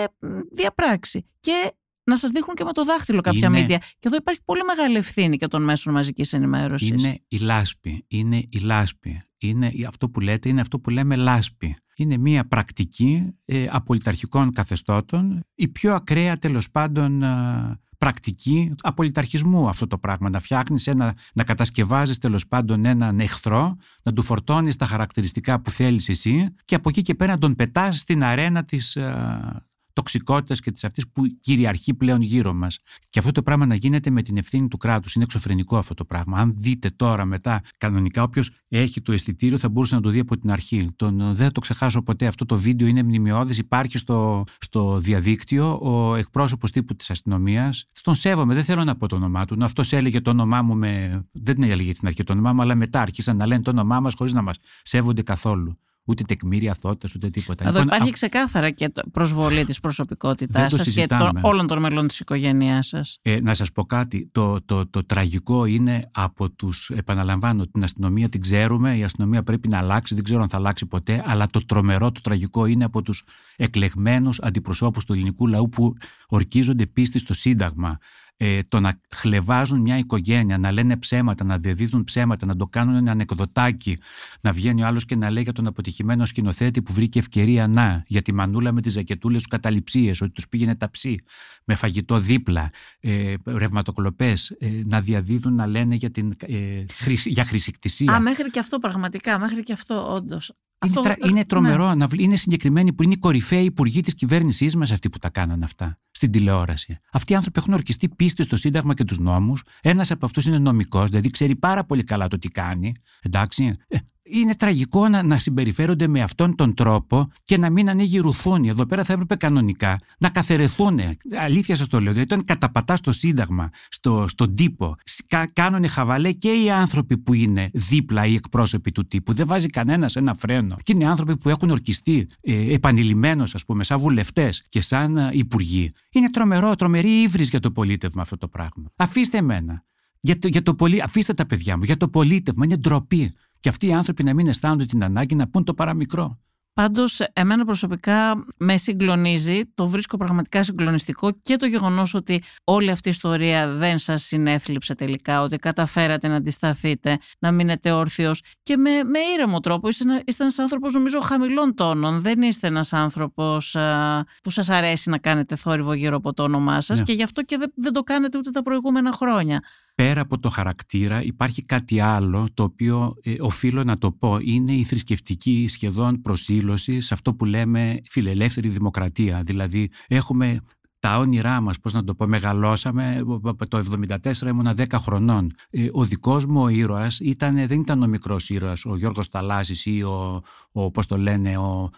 διαπράξει. Και να σας δείχνουν και με το δάχτυλο κάποια είναι... μίντια. Και εδώ υπάρχει πολύ μεγάλη ευθύνη και των μέσων μαζικής ενημέρωσης. Είναι η λάσπη. Είναι η λάσπη. Είναι αυτό που λέτε, είναι αυτό που λέμε λάσπη. Είναι μια πρακτική ε, απολυταρχικών καθεστώτων, η πιο ακραία τέλος πάντων ε, πρακτική απολυταρχισμού αυτό το πράγμα. Να φτιάχνεις ένα, να κατασκευάζεις τέλος πάντων έναν εχθρό, να του φορτώνεις τα χαρακτηριστικά που θέλεις εσύ και από εκεί και πέρα να τον πετάς στην αρένα της ε, τοξικότητας και της αυτής που κυριαρχεί πλέον γύρω μας. Και αυτό το πράγμα να γίνεται με την ευθύνη του κράτους. Είναι εξωφρενικό αυτό το πράγμα. Αν δείτε τώρα μετά, κανονικά όποιος έχει το αισθητήριο θα μπορούσε να το δει από την αρχή. Τον, δεν θα το ξεχάσω ποτέ. Αυτό το βίντεο είναι μνημειώδε, υπάρχει στο, στο διαδίκτυο. Ο εκπρόσωπος τύπου της αστυνομίας. Τον σέβομαι, δεν θέλω να πω το όνομά του. Αυτός έλεγε το όνομά μου με. Δεν έλεγε στην αρχή το όνομά μου, αλλά μετά άρχισαν να λένε το όνομά μας χωρίς να μας σέβονται καθόλου ούτε τεκμήρια αθότητας, ούτε τίποτα. Εδώ λοιπόν, υπάρχει α... ξεκάθαρα και προσβολή της προσωπικότητάς σας και το, όλων των μελών της οικογένειάς σας. Ε, να σας πω κάτι. Το, το, το, τραγικό είναι από τους. Επαναλαμβάνω, την αστυνομία την ξέρουμε. Η αστυνομία πρέπει να αλλάξει. Δεν ξέρω αν θα αλλάξει ποτέ. Αλλά το τρομερό, το τραγικό είναι από τους εκλεγμένους αντιπροσώπους του ελληνικού λαού που ορκίζονται πίστη στο Σύνταγμα ε, το να χλεβάζουν μια οικογένεια, να λένε ψέματα, να διαδίδουν ψέματα, να το κάνουν ένα ανεκδοτάκι, να βγαίνει ο άλλος και να λέει για τον αποτυχημένο σκηνοθέτη που βρήκε ευκαιρία να, για τη μανούλα με τις ζακετούλες τους καταληψίες, ότι τους πήγαινε ταψί, με φαγητό δίπλα, ε, ρευματοκλοπές, ε, να διαδίδουν, να λένε για, την, ε, για χρησικτησία. Α, μέχρι και αυτό πραγματικά, μέχρι και αυτό όντως. Αυτό- είναι, τρα- είναι τρομερό. Να, βλ- είναι συγκεκριμένοι που είναι οι κορυφαίοι υπουργοί της κυβέρνησής μας αυτοί που τα κάνανε αυτά στην τηλεόραση. Αυτοί οι άνθρωποι έχουν ορκιστεί πίστη στο Σύνταγμα και τους νόμους. Ένας από αυτούς είναι νομικός, δηλαδή ξέρει πάρα πολύ καλά το τι κάνει. Εντάξει. Ε, είναι τραγικό να, να συμπεριφέρονται με αυτόν τον τρόπο και να μην ανοίγει ρουθούνι. Εδώ πέρα θα έπρεπε κανονικά να καθαιρεθούν. Αλήθεια σας το λέω. Δηλαδή, όταν καταπατάς το Σύνταγμα, στο, στον τύπο, κα, κάνουν χαβαλέ και οι άνθρωποι που είναι δίπλα οι εκπρόσωποι του τύπου. Δεν βάζει κανένας ένα φρένο. Και είναι άνθρωποι που έχουν ορκιστεί ε, επανειλημμένω, ας πούμε, σαν βουλευτές και σαν ε, υπουργοί. Είναι τρομερό, τρομερή ύβρις για το πολίτευμα αυτό το πράγμα. Αφήστε εμένα. Για το, για το πολί... Αφήστε τα παιδιά μου. Για το πολίτευμα είναι ντροπή. Και αυτοί οι άνθρωποι να μην αισθάνονται την ανάγκη να πούν το παραμικρό. Πάντως, εμένα προσωπικά με συγκλονίζει, το βρίσκω πραγματικά συγκλονιστικό και το γεγονός ότι όλη αυτή η ιστορία δεν σας συνέθλιψε τελικά, ότι καταφέρατε να αντισταθείτε, να μείνετε όρθιος και με, με ήρεμο τρόπο. Είστε, ένα- είστε ένας άνθρωπος νομίζω χαμηλών τόνων, δεν είστε ένας άνθρωπος α, που σας αρέσει να κάνετε θόρυβο γύρω από το όνομά σας Ναι. και γι' αυτό και δεν, δεν το κάνετε ούτε τα προηγούμενα χρόνια. Πέρα από το χαρακτήρα υπάρχει κάτι άλλο το οποίο ε, οφείλω να το πω. Είναι η θρησκευτική σχεδόν προσήλωση σε αυτό που λέμε φιλελεύθερη δημοκρατία. Δηλαδή έχουμε τα όνειρά μας, πώς να το πω, μεγαλώσαμε, το 1974 ήμουνα 10 χρονών. Ε, ο δικός μου ο ήρωας ήταν, δεν ήταν ο μικρός ήρωας, ο Γιώργος Ταλάσης ή ο, ο πώς το λένε, ο,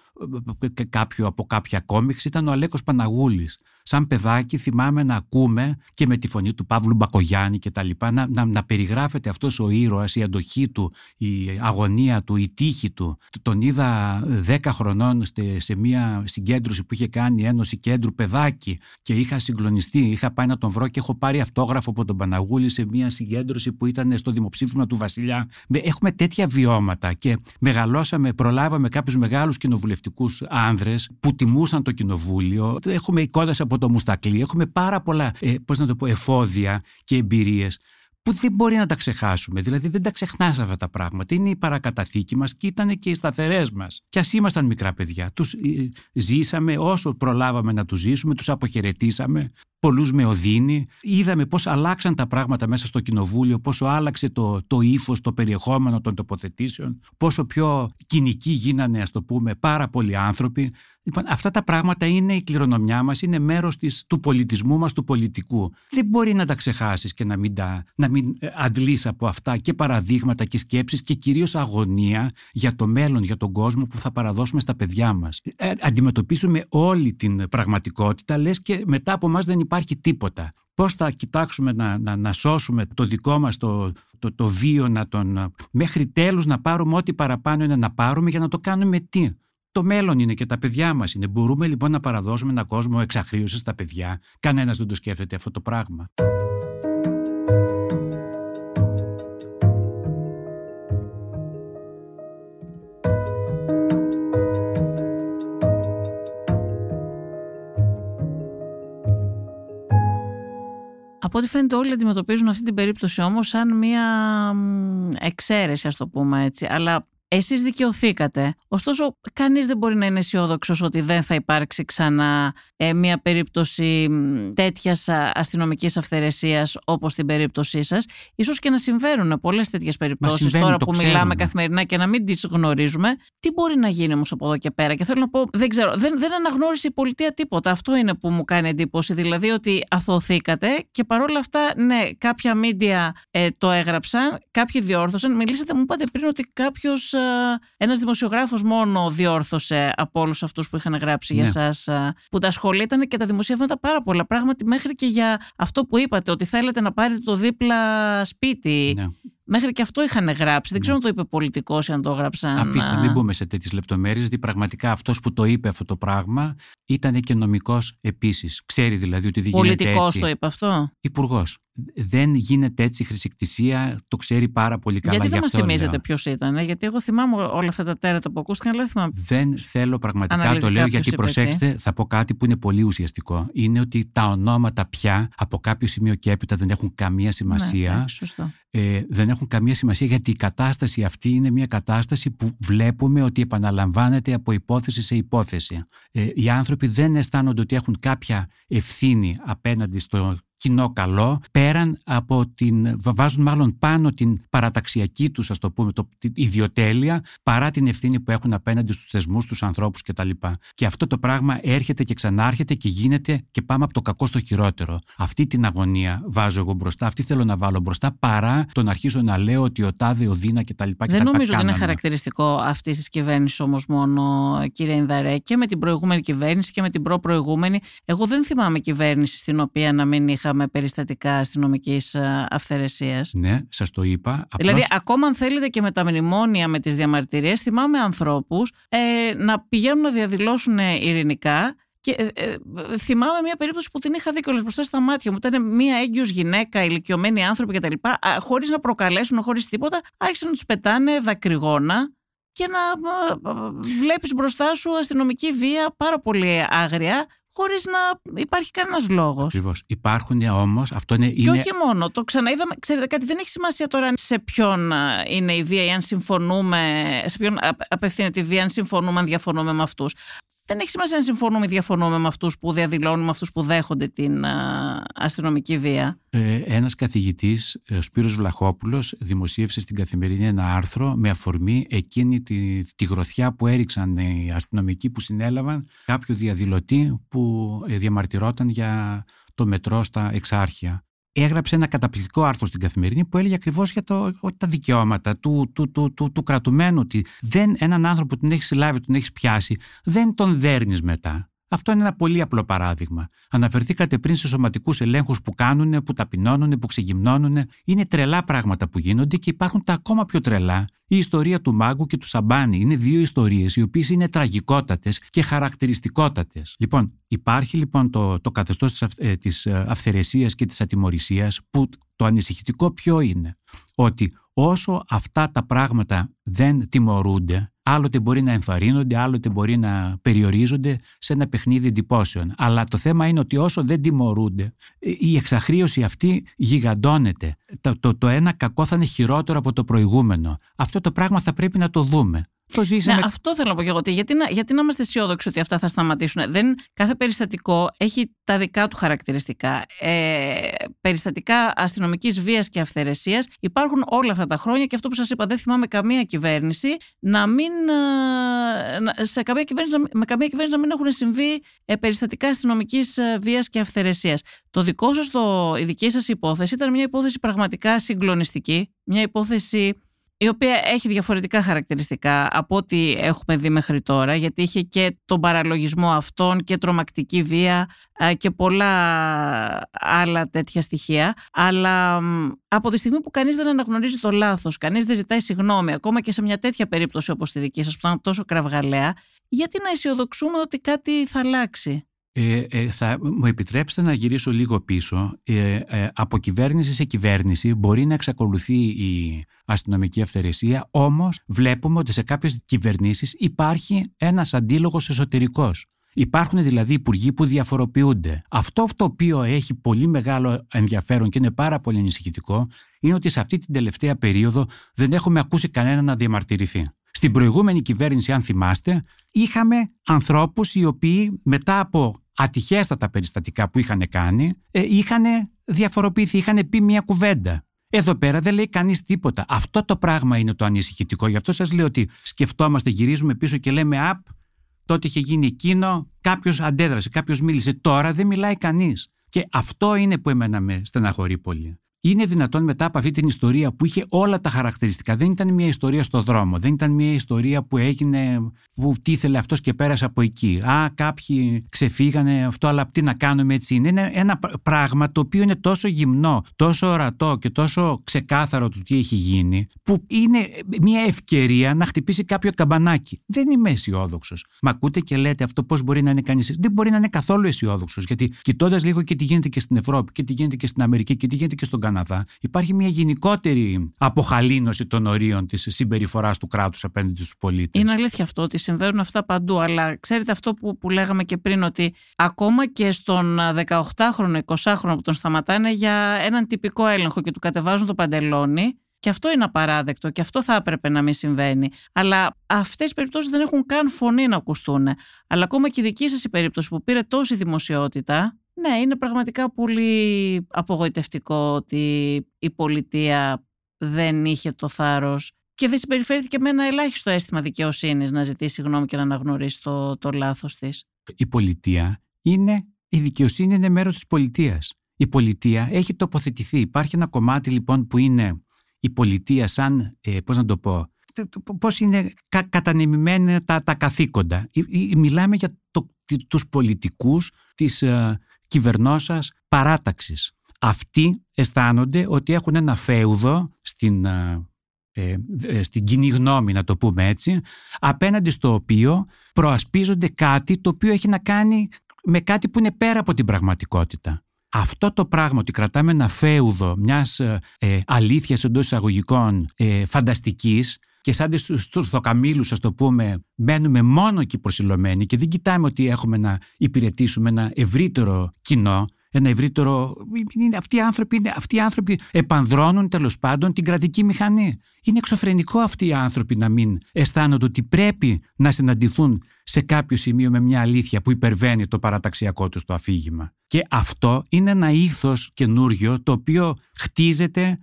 ε, κάποιο από κάποια κόμιξ, ήταν ο Αλέκος Παναγούλης. Σαν παιδάκι θυμάμαι να ακούμε και με τη φωνή του Παύλου Μπακογιάννη και τα λοιπά να, να, να περιγράφεται αυτός ο ήρωας, η αντοχή του, η αγωνία του, η τύχη του. Τον είδα 10 χρονών στε- σε μια συγκέντρωση που είχε κάνει η Ένωση Κέντρου παιδάκι και είχα συγκλονιστεί, είχα πάει να τον βρω και έχω πάρει αυτόγραφο από τον Παναγούλη σε μια συγκέντρωση που ήταν στο δημοψήφισμα του Βασιλιά. Με- Έχουμε τέτοια βιώματα και μεγαλώσαμε, προλάβαμε κάποιους μεγάλους κοινοβουλευτικούς άνδρες που τιμούσαν το κοινοβούλιο. Έχουμε εικόνες από το Μουστακλή, έχουμε πάρα πολλά ε, πώς να το πω, εφόδια και εμπειρίες που δεν μπορεί να τα ξεχάσουμε. Δηλαδή δεν τα ξεχνάς αυτά τα πράγματα. Είναι η παρακαταθήκη μας και ήταν και οι σταθερές μας. Κι ας ήμασταν μικρά παιδιά. Τους ζήσαμε όσο προλάβαμε να τους ζήσουμε, τους αποχαιρετήσαμε. Πολλούς με οδύνη. Είδαμε πώς αλλάξαν τα πράγματα μέσα στο κοινοβούλιο, πόσο άλλαξε το, το ύφος, το περιεχόμενο των τοποθετήσεων, πόσο πιο κοινικοί γίνανε, ας το πούμε, πάρα πολλοί άνθρωποι. Λοιπόν, αυτά τα πράγματα είναι η κληρονομιά μας, είναι μέρος του πολιτισμού μας, του πολιτικού. Δεν μπορεί να τα ξεχάσεις και να μην, τα, να μην ε, αντλείς από αυτά και παραδείγματα και σκέψεις και κυρίως αγωνία για το μέλλον, για τον κόσμο που θα παραδώσουμε στα παιδιά μας. Ε, αντιμετωπίσουμε όλη την πραγματικότητα, λες και μετά από εμά δεν υπάρχει τίποτα. Πώς θα κοιτάξουμε να, να, να σώσουμε το δικό μας το, το, το βίο, να τον, μέχρι τέλους να πάρουμε ό,τι παραπάνω είναι να πάρουμε για να το κάνουμε τι; Το μέλλον είναι και τα παιδιά μας είναι. Μπορούμε λοιπόν να παραδώσουμε έναν κόσμο εξαχρίωσης στα παιδιά. Κανένας δεν το σκέφτεται αυτό το πράγμα. Από ό,τι φαίνεται όλοι αντιμετωπίζουν αυτή την περίπτωση όμως σαν μια μ, εξαίρεση ας το πούμε έτσι. Αλλά εσείς δικαιωθήκατε. Ωστόσο κανείς δεν μπορεί να είναι αισιόδοξο ότι δεν θα υπάρξει ξανά ε, μια περίπτωση μ, τέτοιας α, αστυνομικής αυθαιρεσίας όπως την περίπτωσή σας. Ίσως και να συμβαίνουν πολλές τέτοιες περιπτώσεις συμβαίνουν, τώρα το που ξέρουμε. μιλάμε καθημερινά και να μην τις γνωρίζουμε. Τι μπορεί να γίνει όμως από εδώ και πέρα; Και θέλω να πω, δεν ξέρω, δεν, δεν αναγνώρισε η πολιτεία τίποτα. Αυτό είναι που μου κάνει εντύπωση. Δηλαδή ότι αθωθήκατε και παρόλα αυτά, ναι, κάποια μίντια ε, το έγραψαν, κάποιοι διόρθωσαν. Μιλήσατε, μου είπατε πριν ότι κάποιος, ένας δημοσιογράφος μόνο διόρθωσε από όλους αυτούς που είχαν γράψει για Ναι. εσά. Που τα σχόλια ήταν και τα δημοσιεύματα πάρα πολλά. Πράγματι, μέχρι και για αυτό που είπατε, ότι θέλετε να πάρετε το δίπλα σπίτι. Ναι. Μέχρι και αυτό είχαν γράψει. Δεν ξέρω αν το είπε πολιτικός ή αν το έγραψαν. Αφήστε, α, μην μπούμε σε τέτοιες λεπτομέρειες, γιατί πραγματικά αυτός που το είπε αυτό το πράγμα ήταν και νομικός επίσης. Ξέρει δηλαδή ότι δεν γίνεται Πολιτικός έτσι. το είπε αυτό; Υπουργός. Δεν γίνεται έτσι η χρησικτησία, το ξέρει πάρα πολύ καλά. γιατί δεν γι' μας αυτό θυμίζετε λέω. ποιος ήταν, Γιατί εγώ θυμάμαι όλα αυτά τα τέρατα που ακούστηκαν, αλλά δεν θυμάμαι. Δεν θέλω πραγματικά, Αναλυτικά το λέω ποιος γιατί είπε προσέξτε, θα πω κάτι που είναι πολύ ουσιαστικό. Είναι ότι τα ονόματα πια από κάποιο σημείο και έπειτα δεν έχουν καμία σημασία. Ναι, ναι, σωστό. ε, δεν έχουν καμία σημασία γιατί η κατάσταση αυτή είναι μια κατάσταση που βλέπουμε ότι επαναλαμβάνεται από υπόθεση σε υπόθεση. Ε, οι άνθρωποι δεν αισθάνονται ότι έχουν κάποια ευθύνη απέναντι στο κοινό καλό, πέραν από την. βάζουν μάλλον πάνω την παραταξιακή τους, ας το πούμε, το, την ιδιοτέλεια, παρά την ευθύνη που έχουν απέναντι στους θεσμούς, στου ανθρώπους κτλ. Και αυτό το πράγμα έρχεται και ξανάρχεται και γίνεται και πάμε από το κακό στο χειρότερο. Αυτή την αγωνία βάζω εγώ μπροστά, αυτή θέλω να βάλω μπροστά, παρά το να αρχίσω να λέω ότι ο Τάδε, ο Δίνα κτλ. Δεν νομίζω ότι είναι χαρακτηριστικό αυτής της κυβέρνησης όμως μόνο, κύριε Ινδαρέ, και με την προηγούμενη κυβέρνηση και με την προ-προηγούμενη. Εγώ δεν θυμάμαι κυβέρνηση στην οποία να μην είχαμε περιστατικά αστυνομικής ε, αυθαιρεσίας. Ναι, σας το είπα. Απλώς... Δηλαδή, ακόμα αν θέλετε και με τα μνημόνια, με τις διαμαρτυρίες, θυμάμαι ανθρώπους ε, να πηγαίνουν να διαδηλώσουν ειρηνικά και ε, ε, θυμάμαι μια περίπτωση που την είχα δει κιόλας μπροστά στα μάτια μου. Ήταν μια έγκυος γυναίκα, ηλικιωμένοι άνθρωποι κτλ. Χωρίς να προκαλέσουν, χωρίς τίποτα, άρχισαν να τους πετάνε δακρυγόνα και να βλέπεις μπροστά σου αστυνομική βία πάρα πολύ άγρια χωρίς να υπάρχει κανένας λόγος. Ακριβώς. Υπάρχουν όμως. Αυτό είναι. Και όχι μόνο. Το ξαναείδαμε. Ξέρετε κάτι, δεν έχει σημασία τώρα σε ποιον είναι η βία ή αν συμφωνούμε. Σε ποιον απευθύνεται η βία, αν συμφωνούμε, αν διαφωνούμε με αυτούς δεν έχει σημασία αν συμφωνούμε ή διαφωνούμε με αυτούς που διαδηλώνουν, με αυτούς που δέχονται την αστυνομική βία. Ε, Ένας καθηγητής, ε, ο Σπύρος Βλαχόπουλος, δημοσίευσε στην καθημερινή ένα άρθρο με αφορμή εκείνη τη, τη γροθιά που έριξαν οι αστυνομικοί που συνέλαβαν κάποιο διαδηλωτή που ε, διαμαρτυρόταν για το μετρό στα Εξάρχεια έγραψε ένα καταπληκτικό άρθρο στην Καθημερινή που έλεγε ακριβώς για το, τα δικαιώματα του, του, του, του, του κρατουμένου. Ότι δεν, έναν άνθρωπο που τον έχεις συλλάβει, τον έχεις πιάσει, δεν τον δέρνεις μετά. Αυτό είναι ένα πολύ απλό παράδειγμα. Αναφερθήκατε πριν σε σωματικούς ελέγχους που κάνουν, που ταπεινώνουν, που ξεγυμνώνουν. Είναι τρελά πράγματα που γίνονται και υπάρχουν τα ακόμα πιο τρελά. Η ιστορία του Μάγκου και του Σαμπάνη είναι δύο ιστορίες οι οποίες είναι τραγικότατες και χαρακτηριστικότατες. Λοιπόν, υπάρχει λοιπόν το, το καθεστώς της ε, ε, αυθαιρεσίας και της ατιμορρησίας που το ανησυχητικό ποιο είναι; Ότι όσο αυτά τα πράγματα δεν τιμωρούνται, άλλοτε μπορεί να ενθαρρύνονται, άλλοτε μπορεί να περιορίζονται σε ένα παιχνίδι εντυπώσεων. Αλλά το θέμα είναι ότι όσο δεν τιμωρούνται, η εξαχρίωση αυτή γιγαντώνεται. Το, το, το ένα κακό θα είναι χειρότερο από το προηγούμενο. Αυτό το πράγμα θα πρέπει να το δούμε. Το ναι, αυτό θέλω να πω και εγώ. Γιατί να, γιατί να είμαστε αισιόδοξοι ότι αυτά θα σταματήσουν. Δεν, κάθε περιστατικό έχει τα δικά του χαρακτηριστικά. Ε, περιστατικά αστυνομικής βίας και αυθαιρεσίας υπάρχουν όλα αυτά τα χρόνια και αυτό που σας είπα, δεν θυμάμαι καμία κυβέρνηση να μην. Ε, σε καμία κυβέρνηση, με καμία κυβέρνηση να μην έχουν συμβεί ε, περιστατικά αστυνομικής ε, βίας και αυθαιρεσίας. Το δικό σας, η δική σας υπόθεση ήταν μια υπόθεση πραγματικά συγκλονιστική. Μια υπόθεση η οποία έχει διαφορετικά χαρακτηριστικά από ό,τι έχουμε δει μέχρι τώρα, γιατί είχε και τον παραλογισμό αυτών και τρομακτική βία και πολλά άλλα τέτοια στοιχεία. Αλλά από τη στιγμή που κανείς δεν αναγνωρίζει το λάθος, κανείς δεν ζητάει συγγνώμη, ακόμα και σε μια τέτοια περίπτωση όπως τη δική σας που ήταν τόσο κραυγαλαία, γιατί να αισιοδοξούμε ότι κάτι θα αλλάξει; Ε, ε, θα μου επιτρέψετε να γυρίσω λίγο πίσω. Ε, ε, από κυβέρνηση σε κυβέρνηση μπορεί να εξακολουθεί η αστυνομική αυθαιρεσία, όμως βλέπουμε ότι σε κάποιες κυβερνήσεις υπάρχει ένας αντίλογος εσωτερικός. Υπάρχουν δηλαδή υπουργοί που διαφοροποιούνται. Αυτό το οποίο έχει πολύ μεγάλο ενδιαφέρον και είναι πάρα πολύ ανησυχητικό είναι ότι σε αυτή την τελευταία περίοδο δεν έχουμε ακούσει κανένα να διαμαρτυρηθεί. Στην προηγούμενη κυβέρνηση, αν θυμάστε, είχαμε ανθρώπους οι οποίοι μετά από ατυχέστατα περιστατικά που είχαν κάνει, ε, είχαν διαφοροποιηθεί, είχαν πει μια κουβέντα. Εδώ πέρα δεν λέει κανείς τίποτα. Αυτό το πράγμα είναι το ανησυχητικό. Γι' αυτό σας λέω ότι σκεφτόμαστε, γυρίζουμε πίσω και λέμε Απ, τότε είχε γίνει εκείνο, κάποιος αντέδρασε, κάποιος μίλησε. Τώρα δεν μιλάει κανείς. Και αυτό είναι που εμένα με στεναχωρεί πολύ. Είναι δυνατόν μετά από αυτή την ιστορία που είχε όλα τα χαρακτηριστικά. Δεν ήταν μια ιστορία στο δρόμο. Δεν ήταν μια ιστορία που έγινε, που τίθελε αυτός και πέρασε από εκεί. Α, κάποιοι ξεφύγανε αυτό, αλλά τι να κάνουμε έτσι είναι. Είναι ένα πράγμα το οποίο είναι τόσο γυμνό, τόσο ορατό και τόσο ξεκάθαρο του τι έχει γίνει, που είναι μια ευκαιρία να χτυπήσει κάποιο καμπανάκι. Δεν είμαι αισιόδοξος. Μα ακούτε και λέτε αυτό πώς μπορεί να είναι κανείς; Δεν μπορεί να είναι καθόλου αισιόδοξος. Γιατί κοιτώντας λίγο και τι γίνεται και στην Ευρώπη και τι γίνεται και στην Αμερική και τι γίνεται και στον Καναδά, υπάρχει μια γενικότερη αποχαλήνωση των ορίων της συμπεριφοράς του κράτους απέναντι στους πολίτες. Είναι αλήθεια αυτό ότι συμβαίνουν αυτά παντού, αλλά ξέρετε αυτό που, που λέγαμε και πριν, ότι ακόμα και στον 18χρονο, 20χρονο που τον σταματάνε για έναν τυπικό έλεγχο και του κατεβάζουν το παντελόνι. Και αυτό είναι απαράδεκτο και αυτό θα έπρεπε να μην συμβαίνει. Αλλά αυτές οι περιπτώσεις δεν έχουν καν φωνή να ακουστούν. Αλλά ακόμα και η δική σας η περίπτωση που πήρε τόση δημοσιότητα, Ναι, είναι πραγματικά πολύ απογοητευτικό ότι η πολιτεία δεν είχε το θάρρος και δεν συμπεριφέρθηκε με ένα ελάχιστο αίσθημα δικαιοσύνης να ζητήσει γνώμη και να αναγνωρίσει το, το λάθος της. Η πολιτεία είναι, η δικαιοσύνη είναι μέρος της πολιτείας. Η πολιτεία έχει τοποθετηθεί. Υπάρχει ένα κομμάτι λοιπόν που είναι η πολιτεία σαν, ε, πώς να το πω, πώς είναι κα, κατανεμημένα τα, τα καθήκοντα. μιλάμε για το, τους πολιτικούς της ε, κυβερνώσας παράταξης. Αυτοί αισθάνονται ότι έχουν ένα φέουδο στην, ε, ε, ε, στην κοινή γνώμη, να το πούμε έτσι, απέναντι στο οποίο προασπίζονται κάτι το οποίο έχει να κάνει με κάτι που είναι πέρα από την πραγματικότητα. Αυτό το πράγμα ότι κρατάμε ένα φέουδο μιας ε, αλήθειας εντός εισαγωγικών ε, φανταστικής και σαν στους θοκαμίλους, ας το πούμε, μένουμε μόνο εκεί προσιλωμένοι και δεν κοιτάμε ότι έχουμε να υπηρετήσουμε ένα ευρύτερο κοινό, ένα ευρύτερο. Αυτοί οι άνθρωποι, αυτοί οι άνθρωποι επανδρώνουν τέλος πάντων την κρατική μηχανή. Είναι εξωφρενικό αυτοί οι άνθρωποι να μην αισθάνονται ότι πρέπει να συναντηθούν σε κάποιο σημείο με μια αλήθεια που υπερβαίνει το παραταξιακό τους το αφήγημα. Και αυτό είναι ένα ήθος καινούριο το οποίο χτίζεται ε,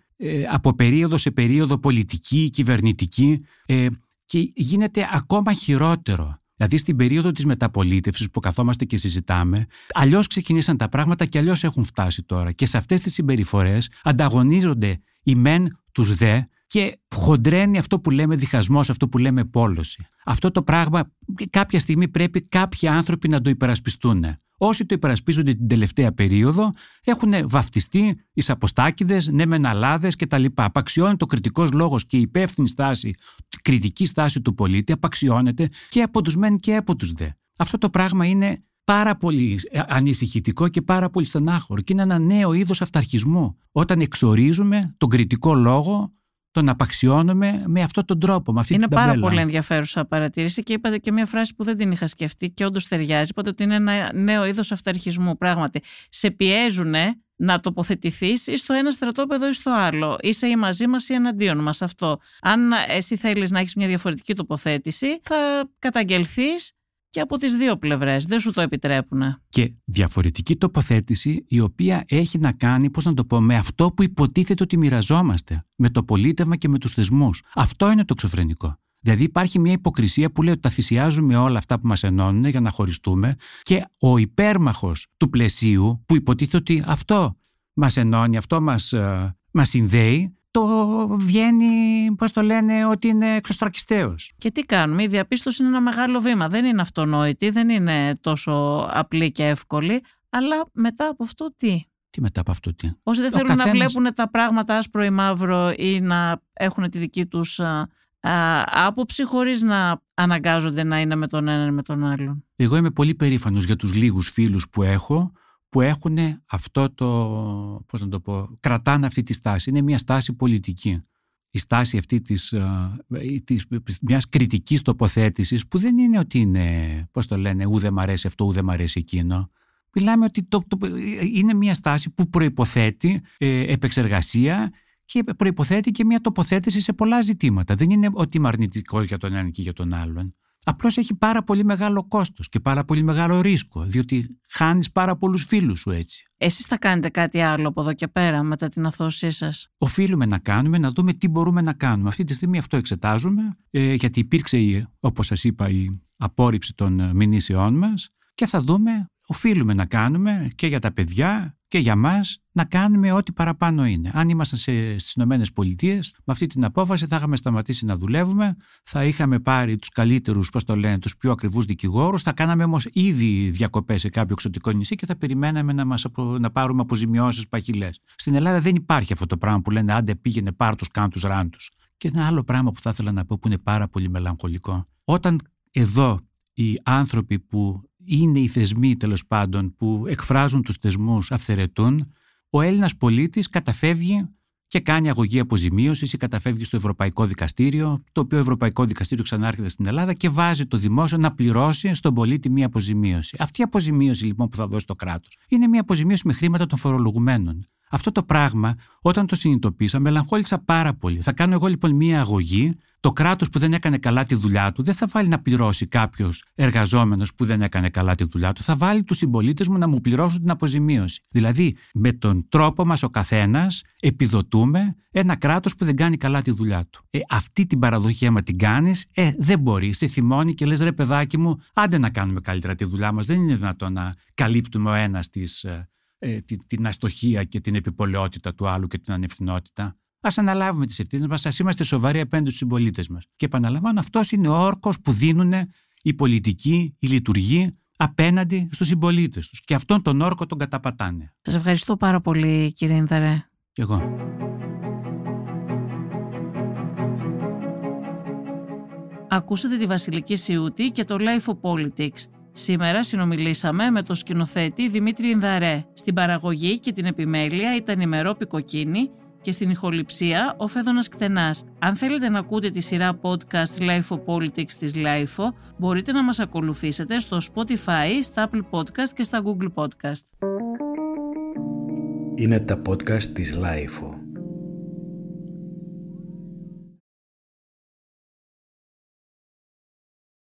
από περίοδο σε περίοδο πολιτική, κυβερνητική ε, και γίνεται ακόμα χειρότερο. Δηλαδή στην περίοδο της μεταπολίτευσης που καθόμαστε και συζητάμε, αλλιώς ξεκινήσαν τα πράγματα και αλλιώς έχουν φτάσει τώρα. Και σε αυτές τις συμπεριφορές ανταγωνίζονται οι μεν τους δε και χοντρένει αυτό που λέμε διχασμός, αυτό που λέμε πόλωση. Αυτό το πράγμα κάποια στιγμή πρέπει κάποιοι άνθρωποι να το υπερασπιστούν. Όσοι το υπερασπίζονται την τελευταία περίοδο έχουν βαφτιστεί εις αποστάκιδε, ναι μεν αλάδε κτλ. Απαξιώνεται ο κριτικός λόγος και η υπεύθυνη στάση, η κριτική στάση του πολίτη απαξιώνεται και από τους μεν και από τους δε. Αυτό το πράγμα είναι πάρα πολύ ανησυχητικό και πάρα πολύ στενάχωρο και είναι ένα νέο είδος αυταρχισμού όταν εξορίζουμε τον κριτικό λόγο τον απαξιώνουμε με αυτόν τον τρόπο. Με αυτή είναι την πάρα πολύ ενδιαφέρουσα παρατήρηση και είπατε και μια φράση που δεν την είχα σκεφτεί και όντως ταιριάζει. Είπατε ότι είναι ένα νέο είδος αυταρχισμού. Πράγματι, σε πιέζουν να τοποθετηθείς ή στο ένα στρατόπεδο ή στο άλλο. Είσαι ή μαζί μας ή εναντίον μας. Αυτό. Αν εσύ θέλεις να έχεις μια διαφορετική τοποθέτηση, θα καταγγελθείς και από τις δύο πλευρές. Δεν σου το επιτρέπουν. Και διαφορετική τοποθέτηση η οποία έχει να κάνει, πώς να το πω, με αυτό που υποτίθεται ότι μοιραζόμαστε. Με το πολίτευμα και με τους θεσμούς. Αυτό είναι το εξωφρενικό. Δηλαδή υπάρχει μια υποκρισία που λέει ότι τα θυσιάζουμε όλα αυτά που μας ενώνουν για να χωριστούμε και ο υπέρμαχος του πλαισίου που υποτίθεται ότι αυτό μας ενώνει, αυτό μας, ε, μας συνδέει το βγαίνει, πώς το λένε, ότι είναι εξωστρακιστέος. Και τι κάνουμε, η διαπίστωση είναι ένα μεγάλο βήμα. Δεν είναι αυτονόητη, δεν είναι τόσο απλή και εύκολη, αλλά μετά από αυτό τι; Τι μετά από αυτό τι; Όσοι δεν θέλουν να βλέπουν τα πράγματα άσπρο ή μαύρο ή να έχουν τη δική τους α, άποψη χωρίς να αναγκάζονται να είναι με τον έναν ή με τον άλλον. Εγώ είμαι πολύ περήφανος για τους λίγους φίλους που έχω που έχουν αυτό το, πώς να το πω, κρατάνε αυτή τη στάση. Είναι μια στάση πολιτική. Η στάση αυτή της, της μιας κριτικής τοποθέτησης που δεν είναι ότι είναι, πώς το λένε, ούτε μ' αρέσει αυτό, ούτε μ' αρέσει εκείνο. Μιλάμε ότι το, είναι μια στάση που προϋποθέτει ε, επεξεργασία και προϋποθέτει και μια τοποθέτηση σε πολλά ζητήματα. Δεν είναι ότι είμαι αρνητικός για τον έναν και για τον άλλον. Απλώς έχει πάρα πολύ μεγάλο κόστος και πάρα πολύ μεγάλο ρίσκο, διότι χάνεις πάρα πολλούς φίλους σου έτσι. Εσείς θα κάνετε κάτι άλλο από εδώ και πέρα μετά την αθώσή σας; Οφείλουμε να κάνουμε, να δούμε τι μπορούμε να κάνουμε. Αυτή τη στιγμή αυτό εξετάζουμε, ε, γιατί υπήρξε, όπως σας είπα, η απόρριψη των ε, μηνύσεών μας και θα δούμε, οφείλουμε να κάνουμε και για τα παιδιά και για μας να κάνουμε ό,τι παραπάνω είναι. Αν ήμασταν στις Ηνωμένες Πολιτείες, με αυτή την απόφαση θα είχαμε σταματήσει να δουλεύουμε, θα είχαμε πάρει τους καλύτερους, πώς το λένε, τους πιο ακριβούς δικηγόρους, θα κάναμε όμως ήδη διακοπές σε κάποιο εξωτικό νησί και θα περιμέναμε να, μας, να πάρουμε αποζημιώσεις παχυλές. Στην Ελλάδα δεν υπάρχει αυτό το πράγμα που λένε άντε πήγαινε πάρ τους καν τους ράντου. Και ένα άλλο πράγμα που θα ήθελα να πω που είναι πάρα πολύ μελαγχολικό. Όταν εδώ οι άνθρωποι που είναι οι θεσμοί τέλος πάντων που εκφράζουν τους θεσμούς αυθαιρετούν, ο Έλληνας πολίτης καταφεύγει και κάνει αγωγή αποζημίωσης ή καταφεύγει στο Ευρωπαϊκό Δικαστήριο, το οποίο Ευρωπαϊκό Δικαστήριο ξανάρχεται στην Ελλάδα και βάζει το δημόσιο να πληρώσει στον πολίτη μία αποζημίωση. Αυτή η αποζημίωση λοιπόν που θα δώσει το κράτος είναι μία αποζημίωση με χρήματα των φορολογουμένων. Αυτό το πράγμα, όταν το συνειδητοποίησα, μελαγχόλησα πάρα πολύ. Θα κάνω εγώ λοιπόν μία αγωγή. Το κράτος που δεν έκανε καλά τη δουλειά του δεν θα βάλει να πληρώσει κάποιος εργαζόμενος που δεν έκανε καλά τη δουλειά του. Θα βάλει τους συμπολίτες μου να μου πληρώσουν την αποζημίωση. Δηλαδή, με τον τρόπο μας ο καθένας επιδοτούμε ένα κράτος που δεν κάνει καλά τη δουλειά του. Ε, αυτή την παραδοχή, άμα την κάνεις, ε, δεν μπορεί. Σε θυμώνει και λες, ρε παιδάκι μου, άντε να κάνουμε καλύτερα τη δουλειά μας. Δεν είναι δυνατόν να καλύπτουμε ο ένας ε, ε, την, την αστοχία και την επιπολαιότητα του άλλου και την ανευθυνότητα. Α αναλάβουμε τις ευθύνες μας, ας είμαστε σοβαροί απέναντι στους συμπολίτες μας. Και επαναλαμβάνω, αυτός είναι ο όρκος που δίνουν οι πολιτικοί, οι λειτουργοί απέναντι στους συμπολίτες τους. Και αυτόν τον όρκο τον καταπατάνε. Σας ευχαριστώ πάρα πολύ, κύριε Ινδαρέ. Κι εγώ. Ακούσατε τη Βασιλική Σιούτη και το Life of Politics. Σήμερα συνομιλήσαμε με τον σκηνοθέτη Δημήτρη Ινδαρέ. Στην παραγωγή και την επιμέλεια ήταν η Μερόπη Κοκκίνη και στην ηχοληψία ο Φέδωνας Κτενάς. Αν θέλετε να ακούτε τη σειρά podcast Life of Politics της Life, μπορείτε να μας ακολουθήσετε στο Spotify, στα Apple Podcast και στα Google Podcast. Είναι τα podcast της Life.